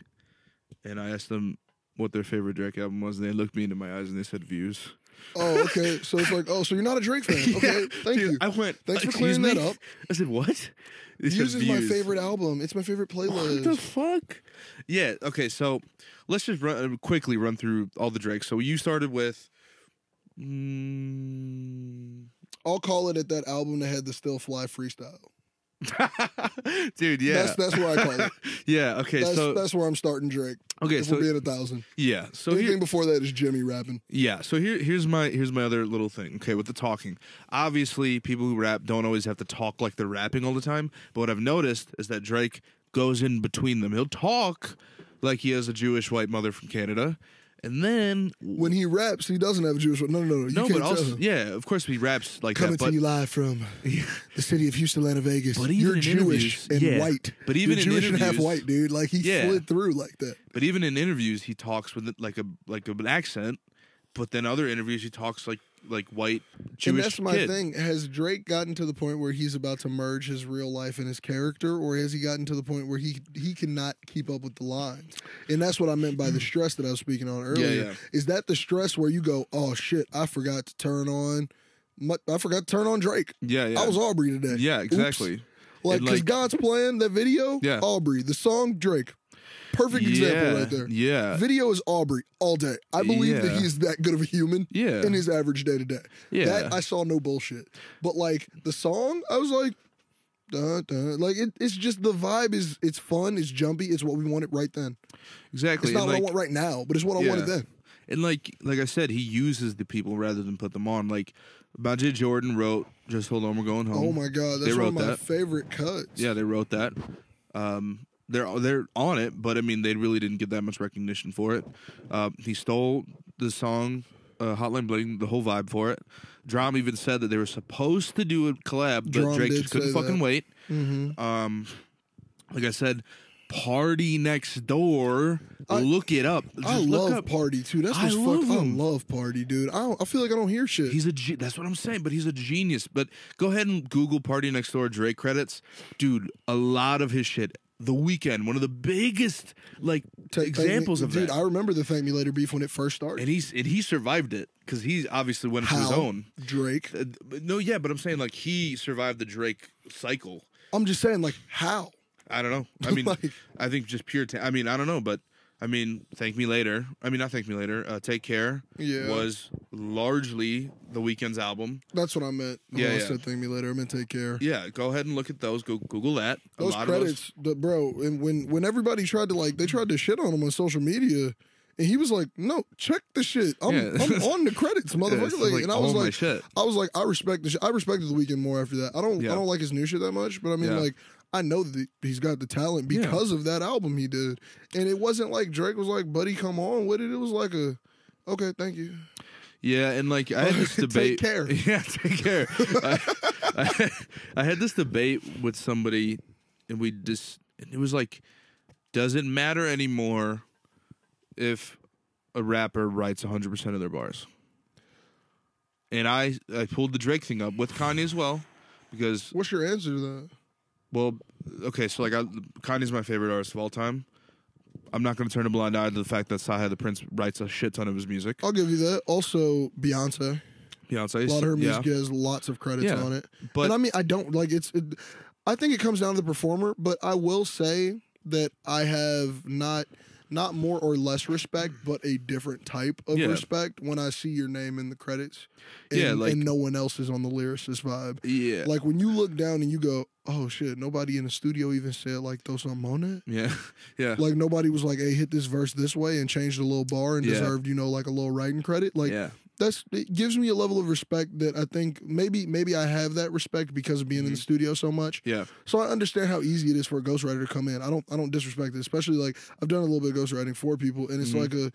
and I asked them what their favorite Drake album was, and they looked me into my eyes and they said "Views." Oh, okay. So it's like, oh, so you're not a Drake fan? Okay, Yeah, thank dude, you. I went. Thanks for "Excuse clearing that up. I said, "What?" Views is my favorite album. It's my favorite playlist. What the fuck? Yeah. Okay. So let's just run, uh, quickly run through all the Drake. So you started with. Mm, I'll call it at that album that had the Still Fly freestyle. dude, yeah, That's that's where I call it. yeah. Okay, That's so that's where I'm starting Drake. okay, if so we're being a thousand. yeah, so Anything here, before that is Jimmy rapping. Yeah, so here here's my here's my other little thing. Okay, with the talking. Obviously, people who rap don't always have to talk like they're rapping all the time, but what I've noticed is that Drake goes in between them. He'll talk like he has a Jewish white mother from Canada, and then When he raps, he doesn't have a Jewish. No, no, no. You no, can't but also yeah, of course he raps like Coming that, but to you live from the city of Houston, Atlanta, Vegas. But even You're in Jewish and yeah. white. But even You're in Jewish and half white, dude. Like he Yeah. slid through like that. but even in interviews he talks with like a like an accent, but then other interviews he talks like like white Jewish and that's my kid. thing. Has Drake gotten to the point where he's about to merge his real life and his character, or has he gotten to the point where he he cannot keep up with the lines? And that's what I meant by the mm. stress that I was speaking on earlier. yeah. Is that the stress where you go, oh shit, I forgot to turn on, I forgot to turn on Drake. Yeah, yeah. I was Aubrey today. yeah, Oops. exactly. Like, because like- God's plan, that video, Yeah. Aubrey, the song Drake, perfect yeah, example right there. Yeah. Video is Aubrey all day. I believe that Yeah. he's that good of a human Yeah. in his average day to day. Yeah. That I saw no bullshit. But like the song, I was like, duh, duh. like it, it's just the vibe is it's fun, it's jumpy, it's what we wanted right then. Exactly. It's not and, what like, I want right now, but it's what I wanted then. And like like I said, he uses the people rather than put them on. Like Majid Jordan wrote "Just Hold On, We're Going Home." Oh my god, They that's one of my that. favorite cuts. Yeah, they wrote that. Um, they're they're on it, but I mean, they really didn't get that much recognition for it. Uh, he stole the song uh, "Hotline Bling," the whole vibe for it. D.R.A.M. even said that they were supposed to do a collab, but D.R.A.M. Drake just couldn't fucking that. wait. Mm-hmm. Um, like I said, "Party Next Door." I- look it up. Just I love up. Party too. That's I love fuck. I love Party, dude. I don't, I feel like I don't hear shit. He's a ge- that's what I'm saying, but he's a genius. But go ahead and Google Party Next Door Drake credits, dude. A lot of his shit. The Weeknd, one of the biggest like examples of dude. that. I remember the Later beef when it first started. and he's and he survived it because he obviously went into his own. Drake. Uh, no, yeah, but I'm saying like he survived the Drake cycle. I'm just saying, like, how? I don't know. I mean, Like- I think just pure. Ta- I mean, I don't know, but I mean, thank me later. I mean, not thank me later. Uh, Take care. Yeah. was largely the Weeknd's album. That's what I meant. Yeah, I yeah. said Thank Me Later. I meant Take Care. Yeah, go ahead and look at those. Go Google that. A those lot credits, the, bro. And when when everybody tried to like, they tried to shit on him on social media, and he was like, "No, check the shit. I'm, Yeah. I'm on the credits, those. Yeah, motherfucker." like, like, and I was like, shit. I was like, I respect the. Sh- I respected the Weeknd more after that. I don't. Yeah. I don't like his new shit that much, but I mean, like. I know that he's got the talent Yeah. because of that album he did, and it wasn't like Drake was like, "Buddy, come on with it." It was like a, "Okay, thank you." Yeah, and like I had this Take debate. care. Yeah, take care. I, I, I had this debate with somebody, and we just and it was like, does it matter anymore if a rapper writes 100 percent of their bars? And I I pulled the Drake thing up with Kanye as well, because What's your answer to that? Well, okay, so like I, Kanye's my favorite artist of all time. I'm not going to turn a blind eye to the fact that CyHi the Prynce writes a shit ton of his music. I'll give you that. Also, Beyonce. Beyonce, A lot of her yeah. music has lots of credits Yeah, on it. but- and I mean, I don't like it's. It, I think it comes down to the performer, but I will say that I have not. Not more or less respect, but a different type of Yeah. respect when I see your name in the credits. And, Yeah, like- and no one else is on the lyricist vibe. Yeah. Like when you look down and you go, "Oh shit!" Nobody in the studio even said like "throw something on it." yeah. Yeah. Like nobody was like, "Hey, hit this verse this way" and changed a little bar and Yeah. deserved you know like a little writing credit. Like yeah. That's it gives me a level of respect that I think maybe maybe I have that respect because of being Mm-hmm. in the studio so much. Yeah. So I understand how easy it is for a ghostwriter to come in. I don't I don't disrespect it, especially like I've done a little bit of ghostwriting for people, and it's Mhm. like a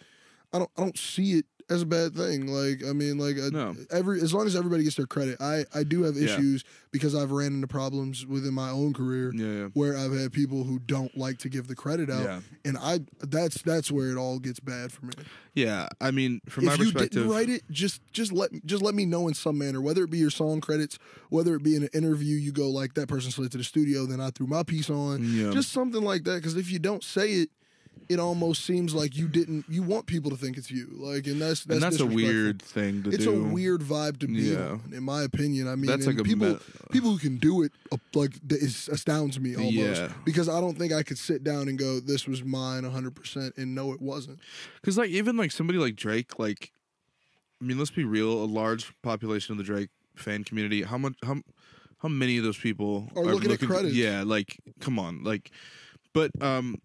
I don't I don't see it as a bad thing. Like I mean, like a, No. every as long as everybody gets their credit. I I do have Yeah. issues because I've ran into problems within my own career Yeah. Yeah. where I've had people who don't like to give the credit out, Yeah. and I that's that's where it all gets bad for me. Yeah. I mean, from my perspective, if you didn't write it, just just let just let me know in some manner, whether it be your song credits, whether it be in an interview, you go like that person slid to the studio, then I threw my piece on, Yeah. just something like that. Because if you don't say it, it almost seems like you didn't. You want people to think it's you, like, and that's that's, and that's a weird thing to do, It's do. a weird vibe to be Yeah. on, in my opinion. I mean, That's like a people people who can do it uh, like is astounds me almost Yeah. because I don't think I could sit down and go, "This was mine 100 percent," and no, it wasn't. Because like even like somebody like Drake, like I mean, let's be real, a large population of the Drake fan community. How much? How how many of those people Are looking at credits. Yeah, like come on, like. But um,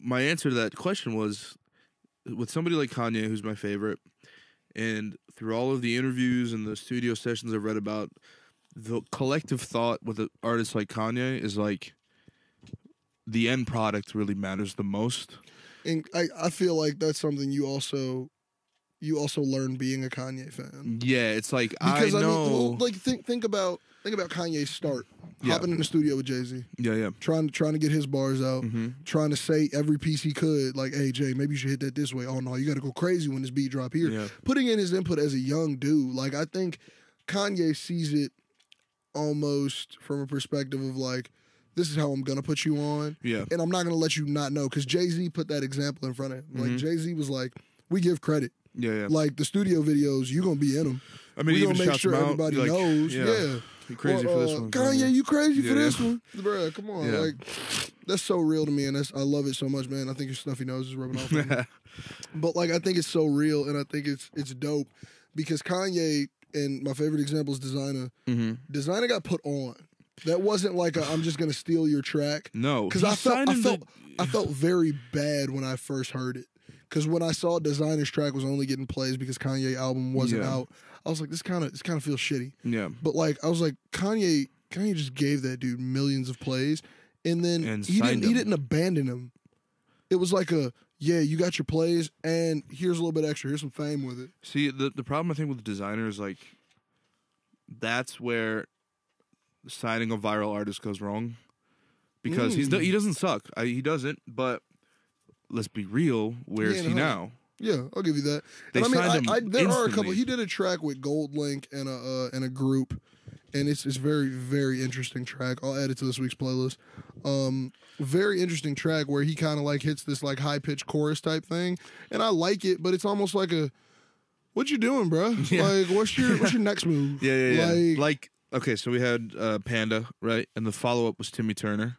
my answer to that question was with somebody like Kanye, who's my favorite, and through all of the interviews and the studio sessions I've read about, the collective thought with an artist like Kanye is like the end product really matters the most. And I, I feel like that's something you also you also learn being a Kanye fan. Yeah, it's like Because I I, know. mean, well, like think think about think about Kanye's start, Yeah. hopping in the studio with Jay Z, yeah, yeah. trying to trying to get his bars out, hmm trying to say every piece he could, like, "Hey Jay, maybe you should hit that this way." Oh no, you got to go crazy when this beat drop here. Yeah. Putting in his input as a young dude, like I think Kanye sees it almost from a perspective of like, "This is how I'm gonna put you on." Yeah. and I'm not gonna let you not know because Jay Z put that example in front of him. Like Mhm. Jay Z was like, "We give credit. Yeah, yeah. Like the studio videos, you're gonna be in them. I mean, we gonna make sure out, everybody like, knows. Yeah, You crazy Or, for this uh, one, Kanye, you crazy Yeah, for this yeah. one, bruh? Come on, Yeah. like that's so real to me, and that's I love it so much, man. I think your snuffy nose is rubbing off. on me. but like I think it's so real, and I think it's it's dope because Kanye and my favorite example is Desiigner. hmm Desiigner got put on. That wasn't like a, I'm just gonna steal your track. No, because I felt I felt to- I felt very bad when I first heard it. Because when I saw Desiigner's track was only getting plays because Kanye album wasn't Yeah. out, I was like, this kind of this kind of feels shitty. yeah, But like I was like, Kanye Kanye just gave that dude millions of plays, and then And he didn't signed he didn't abandon him. It was like a yeah, you got your plays, and here's a little bit extra. Here's some fame with it. See, the the problem I think with the Desiigner is like that's where signing a viral artist goes wrong because he's Mm. he doesn't suck. I, he doesn't, but let's be real. Where's Yeah, he now? Yeah, I'll give you that. They and I mean, signed I, I, there are a couple. instantly. He did a track with Gold Link and a uh, and a group, and it's it's very very interesting track. I'll add it to this week's playlist. Um, very interesting track where he kind of like hits this like high pitched chorus type thing, and I like it, but it's almost like a, what you doing, bro? Yeah. Like, what's your what's your next move? Yeah, yeah, yeah. Like, Like, okay, so we had uh, Panda, right, and the follow up was Timmy Turner.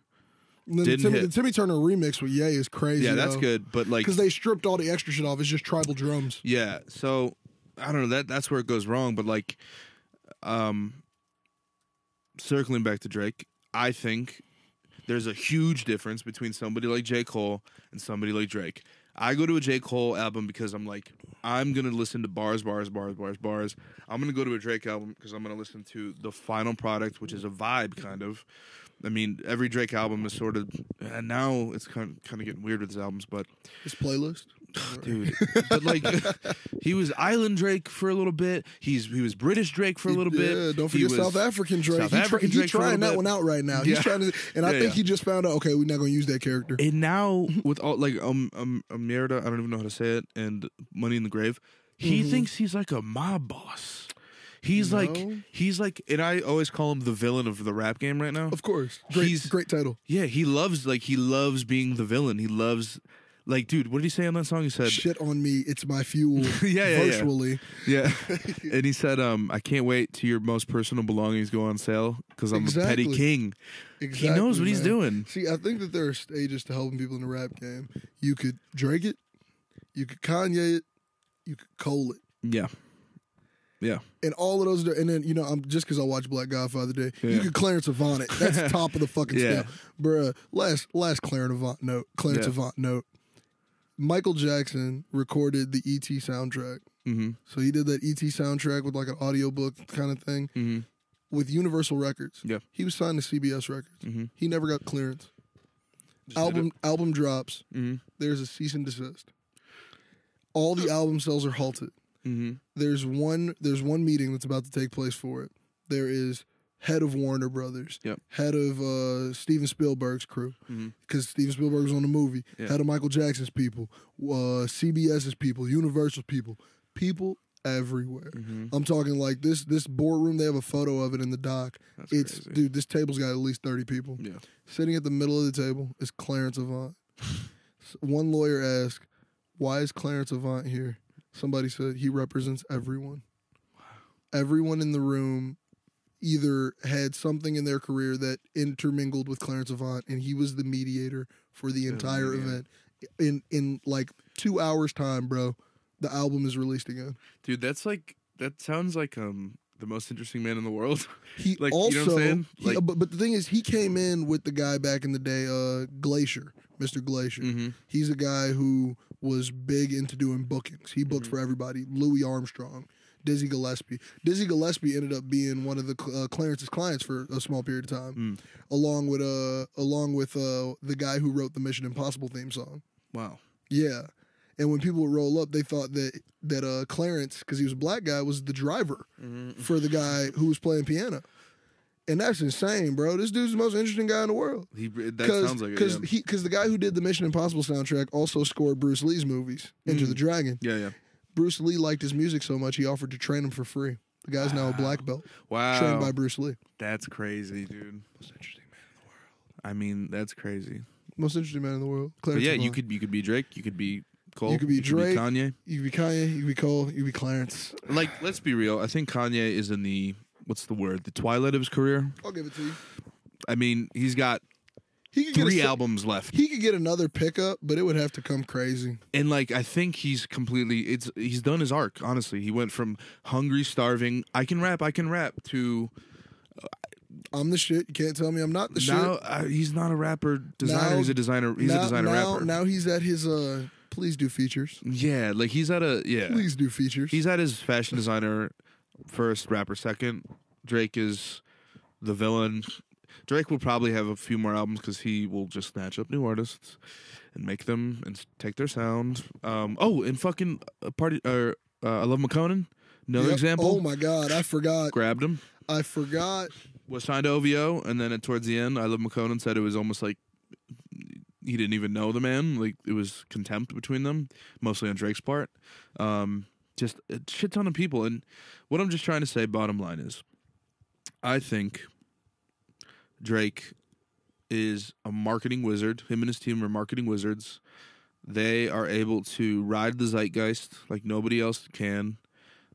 The Timmy, the Timmy Turner remix with Ye is crazy. Yeah, that's good, but like, because they stripped all the extra shit off. It's just tribal drums. Yeah, so I don't know that that's where it goes wrong, but like um circling back to Drake, I think there's a huge difference between somebody like J. Cole and somebody like Drake. I go to a J. Cole album because I'm like, I'm gonna listen to bars, bars, bars, bars, bars. I'm gonna go to a Drake album because I'm gonna listen to the final product, which is a vibe kind of. I mean, every Drake album is sort of, and now it's kind of, kind of getting weird with his albums, but His playlist. dude. but like, he was Island Drake for a little bit. He's he was British Drake for a little bit. Yeah, don't forget South African Drake. South he African he Drake a trying that bit. one out right now. He's Yeah. trying to, and I Yeah, think he just found out. Okay, we're not going to use that character. And now with all like um um Omerta, I don't even know how to say it, and Money in the Grave, he Mhm. thinks he's like a mob boss. He's like he's like, and I always call him the villain of the rap game right now. Of course, great, He's- great title. Yeah, he loves like he loves being the villain. He loves like, dude, what did he say on that song? He said, Shit on me, it's my fuel. Yeah, yeah, yeah. virtually. yeah, and he said, um, I can't wait till your most personal belongings go on sale because I'm a petty king. Exactly, he knows what he's doing. See, I think that there are stages to helping people in the rap game. You could Drake it, you could Kanye it, you could Cole it. Yeah, yeah, And all of those, and then you know, I'm just because I watched Black Godfather. You Yeah. could Clarence Avant it. That's top of the fucking Yeah. scale, bruh. Last last Clarence Avant note. Clarence Yeah. Avant note. Michael Jackson recorded the ET soundtrack. mm-hmm, So he did that ET soundtrack with like an audiobook kind of thing mm-hmm, with Universal Records. Yeah. He was signed to CBS Records. mm-hmm. He never got clearance. album album drops. Mm-hmm, There's a cease and desist. All the album sales are halted. Mm-hmm. There's one there's one meeting that's about to take place for it. There is head of Warner Brothers, Yep. head of uh, Steven Spielberg's crew, because Steven Spielberg was on the movie, Yeah. head of Michael Jackson's people, uh, CBS's people, Universal's people, people everywhere. Mm-hmm. I'm talking like this this boardroom. They have a photo of it in the doc. That's it's crazy. dude. This table's got at least thirty people. Yeah. Sitting at the middle of the table is Clarence Avant. One lawyer asked, "Why is Clarence Avant here?" Somebody said he represents everyone. Everyone in the room either had something in their career that intermingled with Clarence Avant, and he was the mediator for the entire mediator. event. In in like two hours time, bro, the album is released again. Dude, that's like that sounds like um the most interesting man in the world. He Like, you know also, what I'm saying? he- Like- but, but the thing is, he came in with the guy back in the day, uh, Glaser, Mr. Glaser. mm-hmm. He's a guy who was big into doing bookings. He booked Mhm. for everybody. Louis Armstrong, Dizzy Gillespie. Dizzy Gillespie ended up being one of the uh, Clarence's clients for a small period of time, Mm. along with uh, along with uh, the guy who wrote the Mission Impossible theme song. Wow. Yeah. And when people would roll up, they thought that that uh, Clarence, because he was a black guy, was the driver Mm-hmm. for the guy who was playing piano. And that's insane, bro. This dude's the most interesting guy in the world. He that sounds like. Because Yeah. he, because the guy who did the Mission Impossible soundtrack also scored Bruce Lee's movies, Enter Mm. the Dragon. yeah, yeah. Bruce Lee liked his music so much he offered to train him for free. The guy's now a black belt, Wow. trained by Bruce Lee. That's crazy, dude. Most interesting man. In the world. I mean, that's crazy. Most interesting man in the world. But Clarence yeah, you could you could be Drake, you could be Cole, You could be Drake. Kanye. You could be Kanye. You could be Cole. You could be Clarence. Like, let's be real. I think Kanye is in the what's the word? The twilight of his career. I'll give it to you. I mean, he's got He could get three a, albums left, He could get another pickup, but it would have to come crazy. and like I think he's completely. It's he's done his arc. Honestly, he went from hungry, starving, I can rap, I can rap, to I'm the shit. You can't tell me I'm not the now shit. uh, he's not a rapper designer. Now- he's a designer. He's now, a designer now, rapper. now he's at his uh. Please do features. yeah, like he's at a yeah. Please do features. He's at his fashion designer first, rapper second. Drake is the villain. Drake will probably have a few more albums because he will just snatch up new artists and make them and take their sound. Um, oh, and fucking uh, party. Uh, uh, iLoveMakonnen. Another Yep. example. Oh my god, I forgot. Grabbed him. I forgot. Was signed to OVO, and then at, towards the end, iLoveMakonnen said it was almost like he didn't even know the man. Like it was contempt between them, mostly on Drake's part. Um, just a shit ton of people. And what I'm just trying to say, bottom line is, I think Drake is a marketing wizard. Him and his team are marketing wizards. They are able to ride the zeitgeist like nobody else can.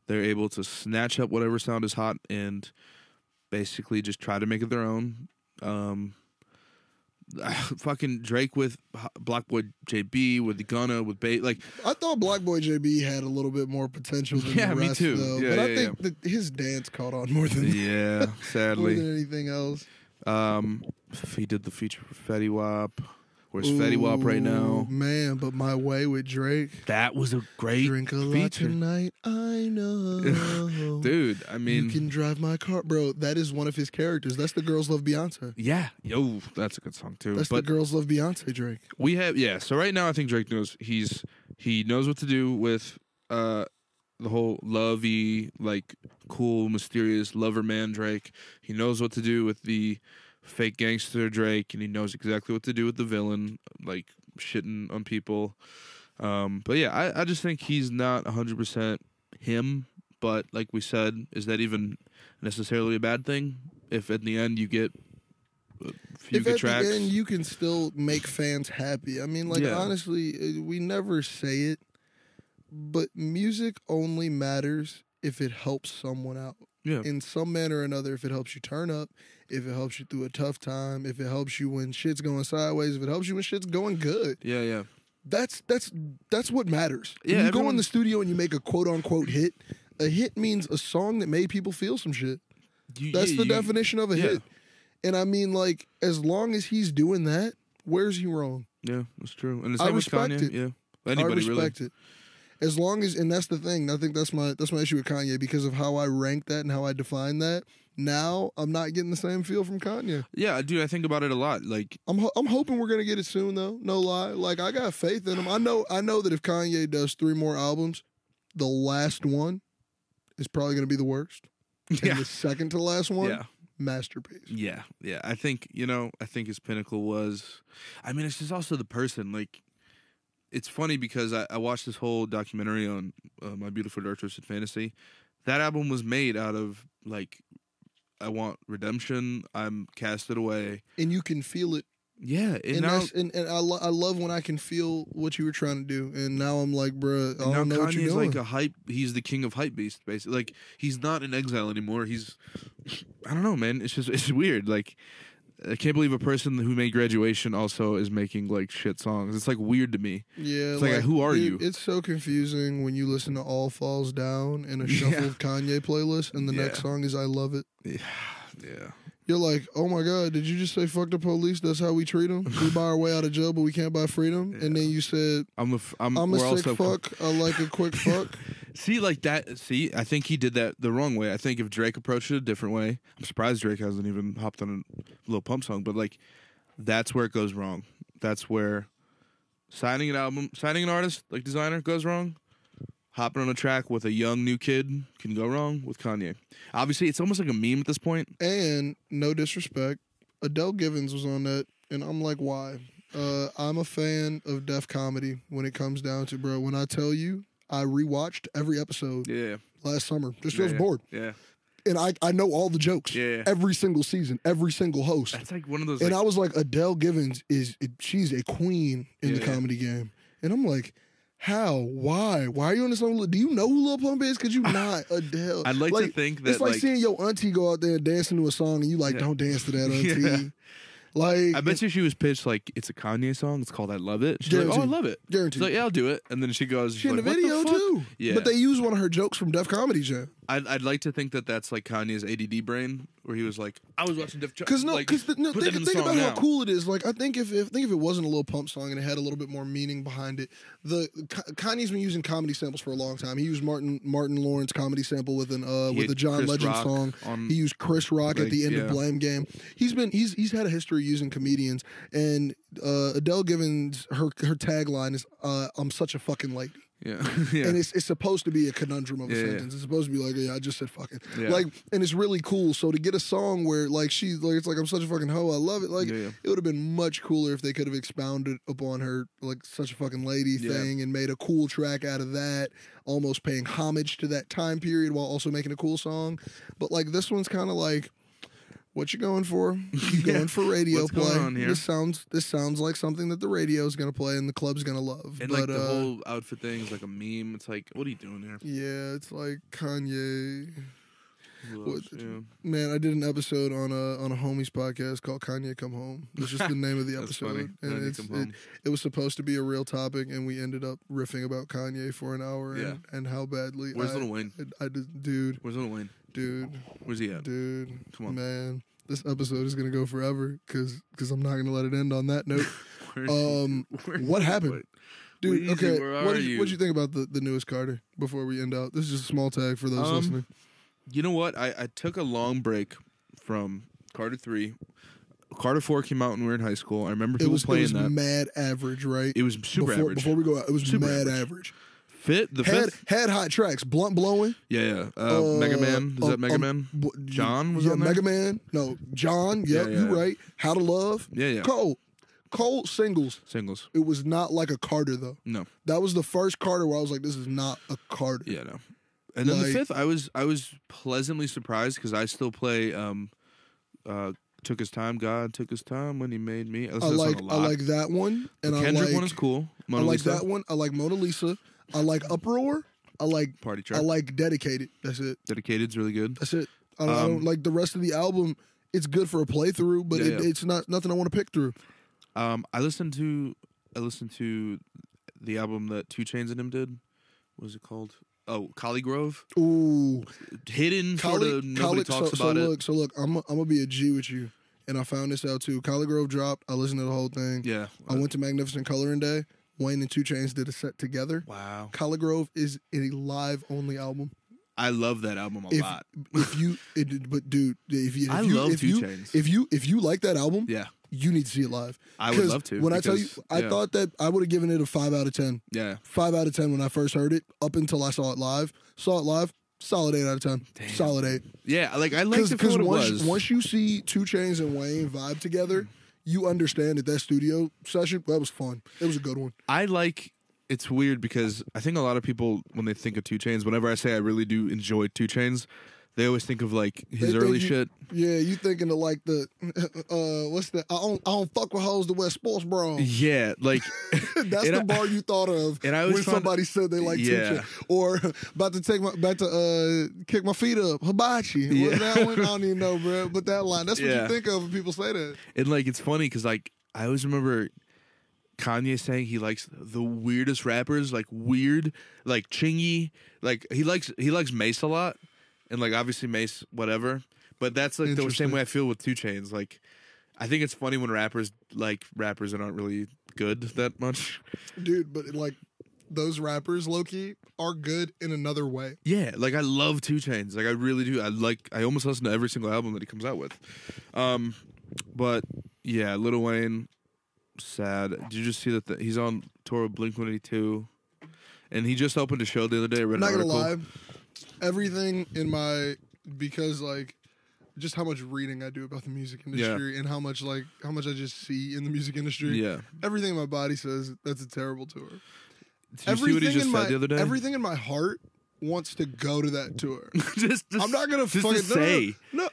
They're able to snatch up whatever sound is hot and basically just try to make it their own. Um, fucking Drake with BlocBoy JB with the Gunna with Bait like I thought BlocBoy JB had a little bit more potential than Yeah, the me too. though. Yeah, but I yeah, think that his dance caught on more than yeah, more sadly. than anything else. Um, he did the feature for Fetty Wap. Where's Fetty Wap right now? man. But my way with Drake. That was a great Drink a lot feature. tonight. I know, dude. I mean, you can drive my car, bro. That is one of his characters. That's the girls love Beyonce. yeah, yo, that's a good song too. That's but the girls love Beyonce. Drake. we have yeah. So right now, I think Drake knows he's he knows what to do with uh the whole lovey like cool mysterious lover man Drake. He knows what to do with the fake gangster Drake, and he knows exactly what to do with the villain like shitting on people. Um, but yeah, I, I just think he's not hundred percent him. But like we said, is that even necessarily a bad thing? If at the end you get a few if at tracks. the end you can still make fans happy. I mean, like Yeah. honestly, uh, we never say it, but music only matters if it helps someone out yeah, in some manner or another. If it helps you turn up, if it helps you through a tough time, if it helps you when shit's going sideways, if it helps you when shit's going good. yeah, yeah. That's that's that's what matters. Yeah, you go in the studio and you make a quote unquote hit. A hit means a song that made people feel some shit. You- That's yeah, the you- definition of a yeah. hit. And I mean, like, as long as he's doing that, where's he wrong? Yeah, that's true. And the I same with respect Kanye. it. Yeah, anybody I respect really. it. As long as, and that's the thing. I think that's my that's my issue with Kanye because of how I rank that and how I define that. Now I'm not getting the same feel from Kanye. Yeah, dude, I think about it a lot. Like, I'm ho- I'm hoping we're gonna get it soon though. No lie. Like I got faith in him. I know I know that if Kanye does three more albums, the last one is probably gonna be the worst. yeah, And the second to last one, yeah. masterpiece. Yeah, yeah. I think you know. I think his pinnacle was. I mean, it's just also the person. Like, it's funny because I, I watched this whole documentary on uh, my beautiful dark twisted fantasy. That album was made out of like, I want redemption. I'm casted away. And you can feel it Yeah, and, and, now and, and I, lo- I love when I can feel what you were trying to do. And now I'm like, bruh, I now don't know what you're Kanye's doing. like a hype. He's the king of hype beast, basically. Like he's not in exile anymore. He's, I don't know, man. It's just it's weird. Like I can't believe a person who made graduation also is making like shit songs. It's like weird to me. yeah, it's like, who are dude, you? It's so confusing when you listen to All Falls Down in a shuffled Kanye playlist, and the Yeah. next song is I Love It. Yeah, yeah. You're like, oh my god, did you just say fuck the police? That's how we treat them. We buy our way out of jail, but we can't buy freedom. And then you said, I'm a, f- I'm, I'm a sick fuck. I like a quick fuck. See, like that. See, I think he did that the wrong way. I think if Drake approached it a different way, I'm surprised Drake hasn't even hopped on a Lil Pump song. But like, that's where it goes wrong. That's where signing an album, signing an artist like Desiigner goes wrong. Hopping on a track with a young new kid can go wrong with Kanye. Obviously, it's almost like a meme at this point. And no disrespect, Adele Givens was on that, and I'm like, why? Uh, I'm a fan of Def Comedy when it comes down to bro. When I tell you, I rewatched every episode Yeah, last summer just 'cause I yeah, was bored, Yeah, and I I know all the jokes, Yeah. every single season, every single host, that's like one of those. and like- I was like, Adele Givens is she's a queen in the Yeah, yeah. comedy game, and I'm like. How? Why? Why are you on this song? Do you know who Lil Pump is? Cause you not Adele? I'd like to think that, it's like, like- seeing your auntie go out there and dancing to a song, and you like Yeah. don't dance to that auntie. Yeah. Like I bet you she was pitched like it's a Kanye song. It's called "I Love It." She's like, "Oh, I love it." Guaranteed. She's like, "Yeah, I'll do it." And then she goes, she in like, the video fuck?" too. Yeah, But they use one of her jokes from Def Comedy Jam. I'd, I'd like to think that that's like Kanye's ADD brain, where he was like, "I was watching Def Because no, like, because no, think, the think about now. how cool it is. Like I think if, if think if it wasn't a Lil Pump song and it had a little bit more meaning behind it, the Kanye's been using comedy samples for a long time. He used Martin Martin Lawrence comedy sample with an uh with a John Chris Legend Rock song. on- he used Chris Rock at the end of. Blame Game. He's been he's he's had a history using comedians and uh Adele Givens her her tagline is uh I'm such a fucking lady. Yeah, yeah. and it's it's supposed to be a conundrum of a Yeah, yeah. sentence. It's supposed to be like, yeah, I just said fucking. Yeah. Like, and it's really cool. So to get a song where like she's like, it's like I'm such a fucking hoe. I love it. Like, Yeah, yeah. it would have been much cooler if they could have expounded upon her like such a fucking lady Yeah. thing and made a cool track out of that, almost paying homage to that time period while also making a cool song. But like this one's kind of like. What you going for? You Yeah. going for radio What's play? going on here? This sounds this sounds like something that the radio is gonna play and the club's gonna love. and but, like the uh, whole outfit thing is like a meme. It's like, what are you doing here? yeah, it's like Kanye. What- Yeah. Man, I did an episode on a on a homies podcast called Kanye Come Home. It's just the name of the That's episode, funny. and it's it, it was supposed to be a real topic, and we ended up riffing about Kanye for an hour and, Yeah. and how badly. Where's I, Lil Wayne? I, I dude, Where's Lil Wayne? Dude, Where's he at? dude. Come on. man. This episode is gonna go forever because because I'm not gonna let it end on that note. Um, what happened? Dude, Weezy, okay. What did you, you? you think about the, the newest Carter before we end out? This is just a small tag for those Um, listening. You know what? I, I took a long break from Carter three. Carter four came out when we were in high school. I remember It people was, it playing was that. mad average, right? it was super before, average. Before we go out, it was Super mad average. average. Fit the Had fifth. had hot tracks. Blunt blowing. Yeah, yeah. Uh, Uh, Mega Man. Is um, that Mega um, Man? w- John was yeah, on there? Mega Man. No, John. Yep, Yeah, you yeah. right. How to Love. Yeah, yeah. Cole. Cole singles. Singles. It was not like a Carter though. No. That was the first Carter where I was like, this is not a Carter. Yeah, no. And then Like- the fifth, I was I was pleasantly surprised because I still play um, uh, took his time. God took his time when he made me. I, I listen to that like song a I lot. like that one, and the I Kendrick like one is cool. Mona I like Lisa, that one. I like Mona Lisa. I like Uproar. I like party track. I like Dedicated. That's it. Dedicated's really good. That's it. I don't, I Um, don't like the rest of the album. It's good for a playthrough, but Yeah, it, yeah. it's not nothing I want to pick through. Um, I listened to I listened to the album that 2 Chainz and him did. What was it called? Oh, ColleGrove. Ooh, Hidden sort of. Nobody Collie- talks so, about so it. look, so look, I'm I'm gonna be a G with you, and I found this out too. ColleGrove dropped. I listened to the whole thing. Yeah. I went to Magnificent Coloring Day. Wayne and 2 Chainz did a set together. Wow. ColleGrove is a live only album. I love that album a If lot. if you, it, but dude, if you, if I you, love if Two you, Chains. if you, if you like that album, Yeah, you need to see it live. I would love to. When I tell you, I yeah. thought that I would have given it a five out of ten. Yeah. Five out of ten when I first heard it. Up until I saw it live, saw it live, solid eight out of ten. Damn. Solid eight. Yeah. Like I for Because once once you see 2 Chainz and Wayne vibe together, you understand that that studio session that was fun. It was a good one. I like. It's weird because I think a lot of people when they think of 2 Chainz, whenever I say I really do enjoy 2 Chainz, they always think of like his They think early you- shit. Yeah, you thinking of like the uh what's that? I don't I don't fuck with hoes to wear sports bra. Yeah, like That's And the I- bar you thought of and I always when found- somebody said they like Yeah. Or about to take my about to uh kick my feet up. Hibachi. Yeah. What's that one? I don't even know, bro. But that line, that's what Yeah. you think of when people say that. and like it's funny because like I always remember Kanye saying he likes the weirdest rappers, like weird, like Chingy, like he likes he likes Mase a lot, and like obviously Mase whatever. But that's like the same way I feel with 2 Chainz. Like I think it's funny when rappers like rappers that aren't really good that much. Dude, but like those rappers, Loki, are good in another way. Yeah, like I love 2 Chainz. Like I really do. I like. I almost listen to every single album that he comes out with. Um, but yeah, Lil Wayne, sad. Did you just see that the, he's on tour with Blink One Eighty Two, and he just opened a show the other day. I read I'm not an gonna article. lie. Everything in my because like just how much reading I do about the music industry and how much like how much I just see in the music industry. Yeah. Everything in my body says that's a terrible tour. Did you everything see what he just in said my the other day? everything in my heart wants to go to that tour. just, just, I'm not gonna fucking to no, no, no, say. no.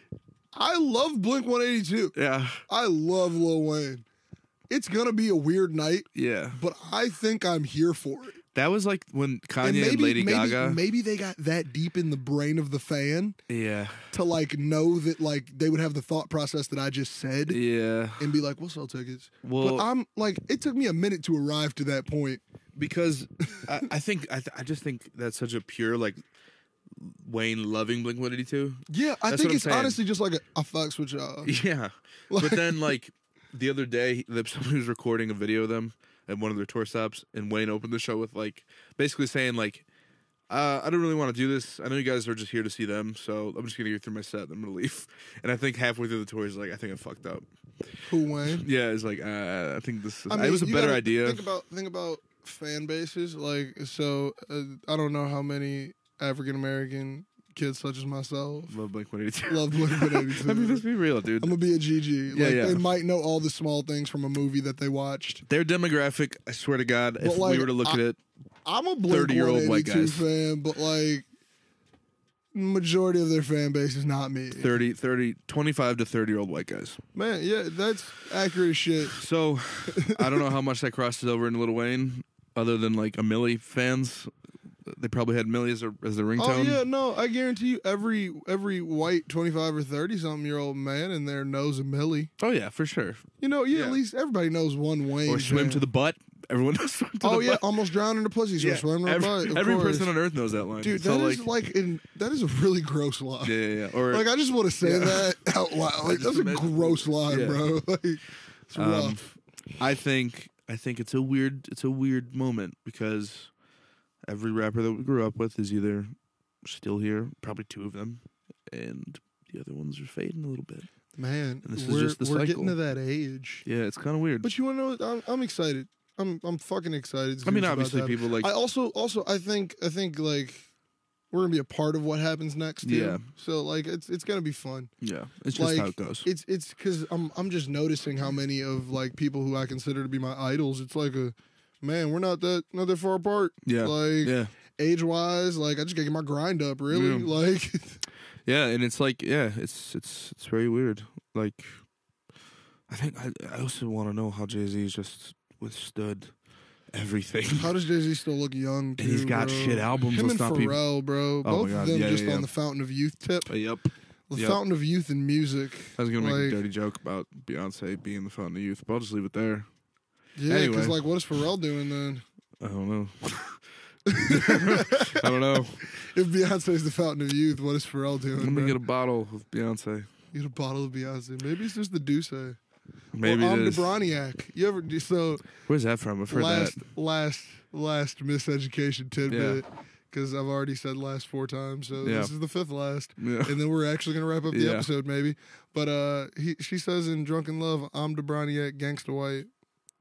I love Blink 182. Yeah, I love Lil Wayne. It's gonna be a weird night, yeah. but I think I'm here for it. That was like when Kanye and and, maybe, Lady maybe, Gaga. maybe they got that deep in the brain of the fan yeah, to like know that like they would have the thought process that I just said yeah. and be like, we'll sell tickets. Well, but I'm like, it took me a minute to arrive to that point. because I, I think I, th- I just think that's such a pure like Wayne loving Blink One Eighty Two. Yeah, I That's think it's saying. honestly just like a fucks with y'all. Yeah, but then like the other day, somebody was recording a video of them at one of their tour stops, and Wayne opened the show with like basically saying like. Uh, I don't really want to do this. I know you guys are just here to see them, so I'm just gonna get through my set. and I'm gonna leave. And I think halfway through the tour, he's like, "I think I fucked up." Who Wayne? Yeah, it's like, uh, I think this. Is, I mean, it was a better idea. Think about think about fan bases. Like, so uh, I don't know how many African American kids such as myself Love Blink One Eighty Two. love Blink 182. I mean, let's be real, dude. I'm gonna be a GG. Yeah, like, yeah. They might know all the small things from a movie that they watched. Their demographic, I swear to God, if like, we were to look I- at it, I'm a Blink 30-year-old white 182 guys. fan, but like majority of their fan base is not me. 30, 30, 25 to 30 year old white guys. Man, yeah, that's accurate as shit. So I don't know how much that crosses over in Lil Wayne, other than like a Milli fans. They probably had Milli as, a, as their Oh ringtone. yeah, no, I guarantee you, every every white twenty five or thirty something year old man in there knows a Milli. Oh yeah, for sure. You know, yeah, Yeah. at least everybody knows one Wayne. Or swim to the butt. Everyone knows swim to Oh the yeah, butt. almost drowned in the pussy. So Yeah, swim to the every, butt. of every course. person on earth knows that line. dude, that so is like, like, in, that is a really gross line. yeah, yeah, yeah. Or Like I just want to say Yeah. that out loud. Like that's a gross line, bro. Like it's Um, rough. I think I think it's a weird it's a weird moment because every rapper that we grew up with is either still here, probably two of them, and the other ones are fading a little bit. Man, and this is we're, just the we're cycle. getting to that age. Yeah, it's kind of weird. But you want to know? I'm, I'm excited. I'm I'm fucking excited. I mean, obviously, people like I also also I think I think like we're gonna be a part of what happens next. Too. Yeah. So like it's it's gonna be fun. yeah, it's just like, how it goes. It's it's because I'm I'm just noticing how many of like people who I consider to be my idols. It's like a man, we're not that not that far apart. Yeah, Like yeah, age wise, like I just gotta get my grind up. Really, Yeah. like yeah, and it's like yeah, it's it's it's very weird. Like I think I, I also want to know how Jay Z just withstood everything. How does Jay Z still look young? And he's too, got bro? shit albums, Him and Pharrell, bro. Oh Both of them yeah, just yeah, on the Fountain of Youth tip. Uh, yep. The Yep. Fountain of Youth and music. I was gonna make a dirty joke about Beyonce being the fountain of youth, but I'll just leave it there. Yeah, because Anyway. like, what is Pharrell doing then? I don't know. I don't know. If Beyonce's the Fountain of Youth, what is Pharrell doing? Let me bro? get a bottle of Beyonce. Get a bottle of Beyonce. Maybe it's just the Douce. Maybe or it is. Omnibroniac. You ever do so? Where's that from? I've heard last, that. last, last miseducation tidbit. Because I've already said last four times, so Yeah. this is the fifth last, Yeah. and then we're actually gonna wrap up the Yeah. episode, maybe. But uh, he, she says in "Drunk in Love," "I'm Gangsta White."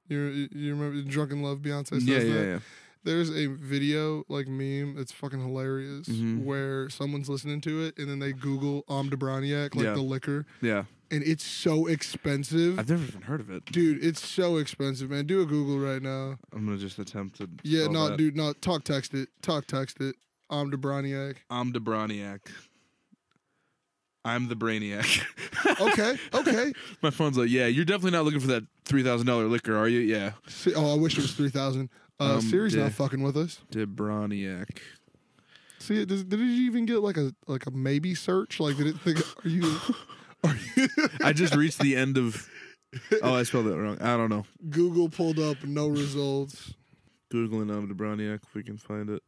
You you remember in "Drunk in Love"? Beyonce says Yeah, that. yeah, yeah. There's a video like meme. It's fucking hilarious Mhm. where someone's listening to it and then they Google Om like Yeah. the liquor, Yeah. and it's so expensive. I've never even heard of it. Dude, it's so expensive, man. Do a Google right now. I'm gonna just attempt to. Yeah, no, that. dude, no. Talk text it. Talk text it. Om. I'm Debroniac. I'm the brainiac. Okay, okay. My phone's like, yeah, you're definitely not looking for that three thousand dollar liquor, are you? Yeah, See, oh, I wish it was three thousand. Uh, Um, Siri's yeah. not fucking with us. Debroniac. See, does, did it even get like a like a maybe search? Like, did it think? Are you? Are you? I just reached the end of. Oh, I spelled it wrong. I don't know. Google pulled up no results. Googling Debroniac if we can find it.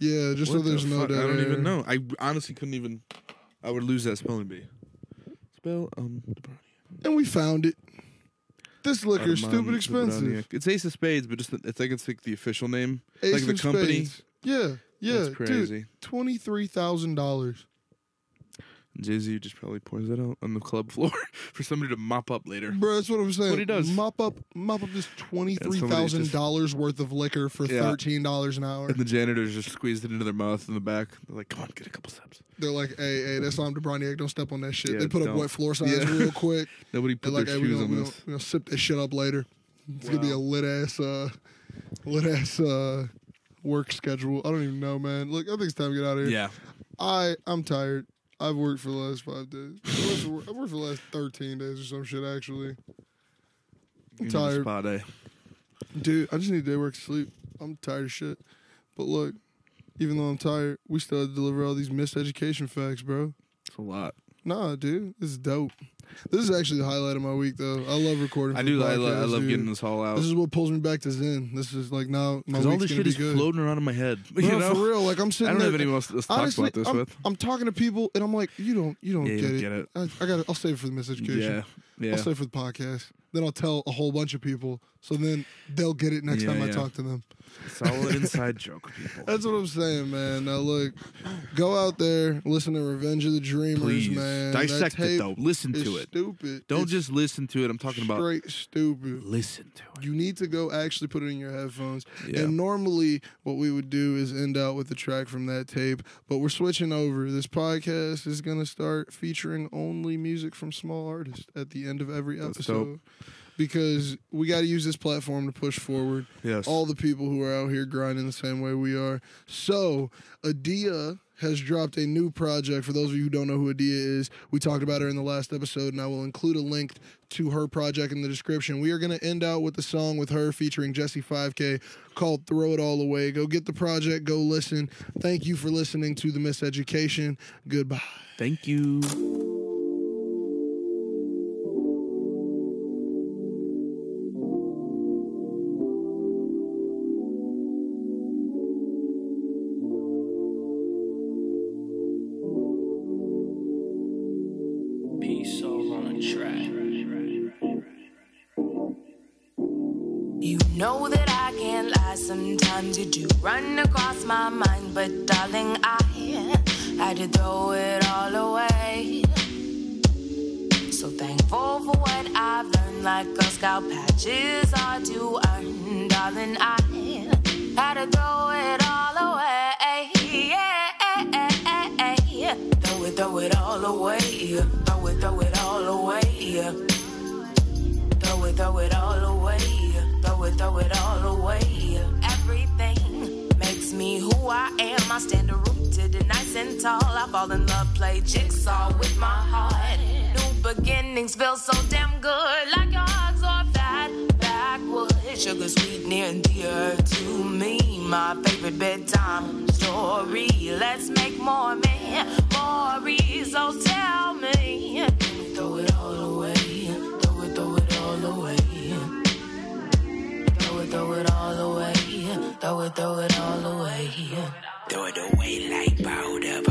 Yeah, just What so there's the no doubt. I don't even know. I honestly couldn't even. I would lose that spelling bee. Spell um. And we found it. This liquor is stupid expensive. It's Ace of Spades, but just the, it's like it's like the official name, Ace like the of company. Spades. Yeah, yeah, That's crazy. Twenty three thousand dollars. Jay Z just probably pours that out on the club floor for somebody to mop up later. Bro, that's what I'm saying. what he does. Mop up, mop up this twenty three thousand just- dollars worth of liquor for Yeah. thirteen dollars an hour. And the janitors just squeezed it into their mouth in the back. They're like, "Come on, get a couple steps." They're like, "Hey, hey, that's Om Debroniac. Don't step on that shit." Yeah, they put up don't. wet floor signs Yeah. real quick. Nobody They're put like, their "Hey, we shoes gonna, on we this. gonna, we gonna sip this shit up later." It's gonna be a lit ass, uh, lit ass uh, work schedule. I don't even know, man. Look, I think it's time to get out of here. Yeah, I I'm tired. I've worked for the last five days. I worked for, I worked for the last thirteen days or some shit. Actually, a tired. Spa day. dude, I just need day work to sleep. I'm tired of shit. But look, even though I'm tired, we still had to deliver all these miseducation facts, bro. It's a lot. Nah, dude, this is dope. This is actually the highlight of my week, though. I love recording. I do. I, lo- I love dude. getting this all out This is what pulls me back to Zen. This is like now my because all this gonna shit be is good. floating around in my head. Bro, you know, for real, like I'm sitting. I don't there. have anyone else to talk Honestly, about this I'm, with. I'm talking to people, and I'm like, you don't, you don't Yeah, you get don't it. get it. I, I got. I'll save it for the miseducation. Yeah, yeah. I'll save it for the podcast. Then I'll tell a whole bunch of people, so then they'll get it next Yeah, time I yeah. talk to them. Solid inside joke, people. That's what I'm saying, man. Now look, go out there, listen to Revenge of the Dreamers, Please man. dissect it though. Listen to it. Stupid. Don't It's just listen to it. I'm talking about straight stupid. listen to it. You need to go actually put it in your headphones. Yeah. And normally, what we would do is end out with the track from that tape, but we're switching over. This podcast is going to start featuring only music from small artists at the end of every episode. Because we got to use this platform to push forward Yes. all the people who are out here grinding the same way we are. So, Adia has dropped a new project. For those of you who don't know who Adia is, we talked about her in the last episode, and I will include a link to her project in the description. We are going to end out with a song with her featuring Jesse 5K called Throw It All Away. Go get the project, go listen. Thank you for listening to The Miseducation. Goodbye. Thank you. Fall in love, play jigsaw with my heart. New beginnings feel so damn good, like your hugs or fat backwood. Sugar sweet near and dear to me. My favorite bedtime story. Let's make more memories. So tell me, throw it all away, throw it, throw it all away. Throw it, throw it all away. Throw it, throw it all away. Throw it away like powder,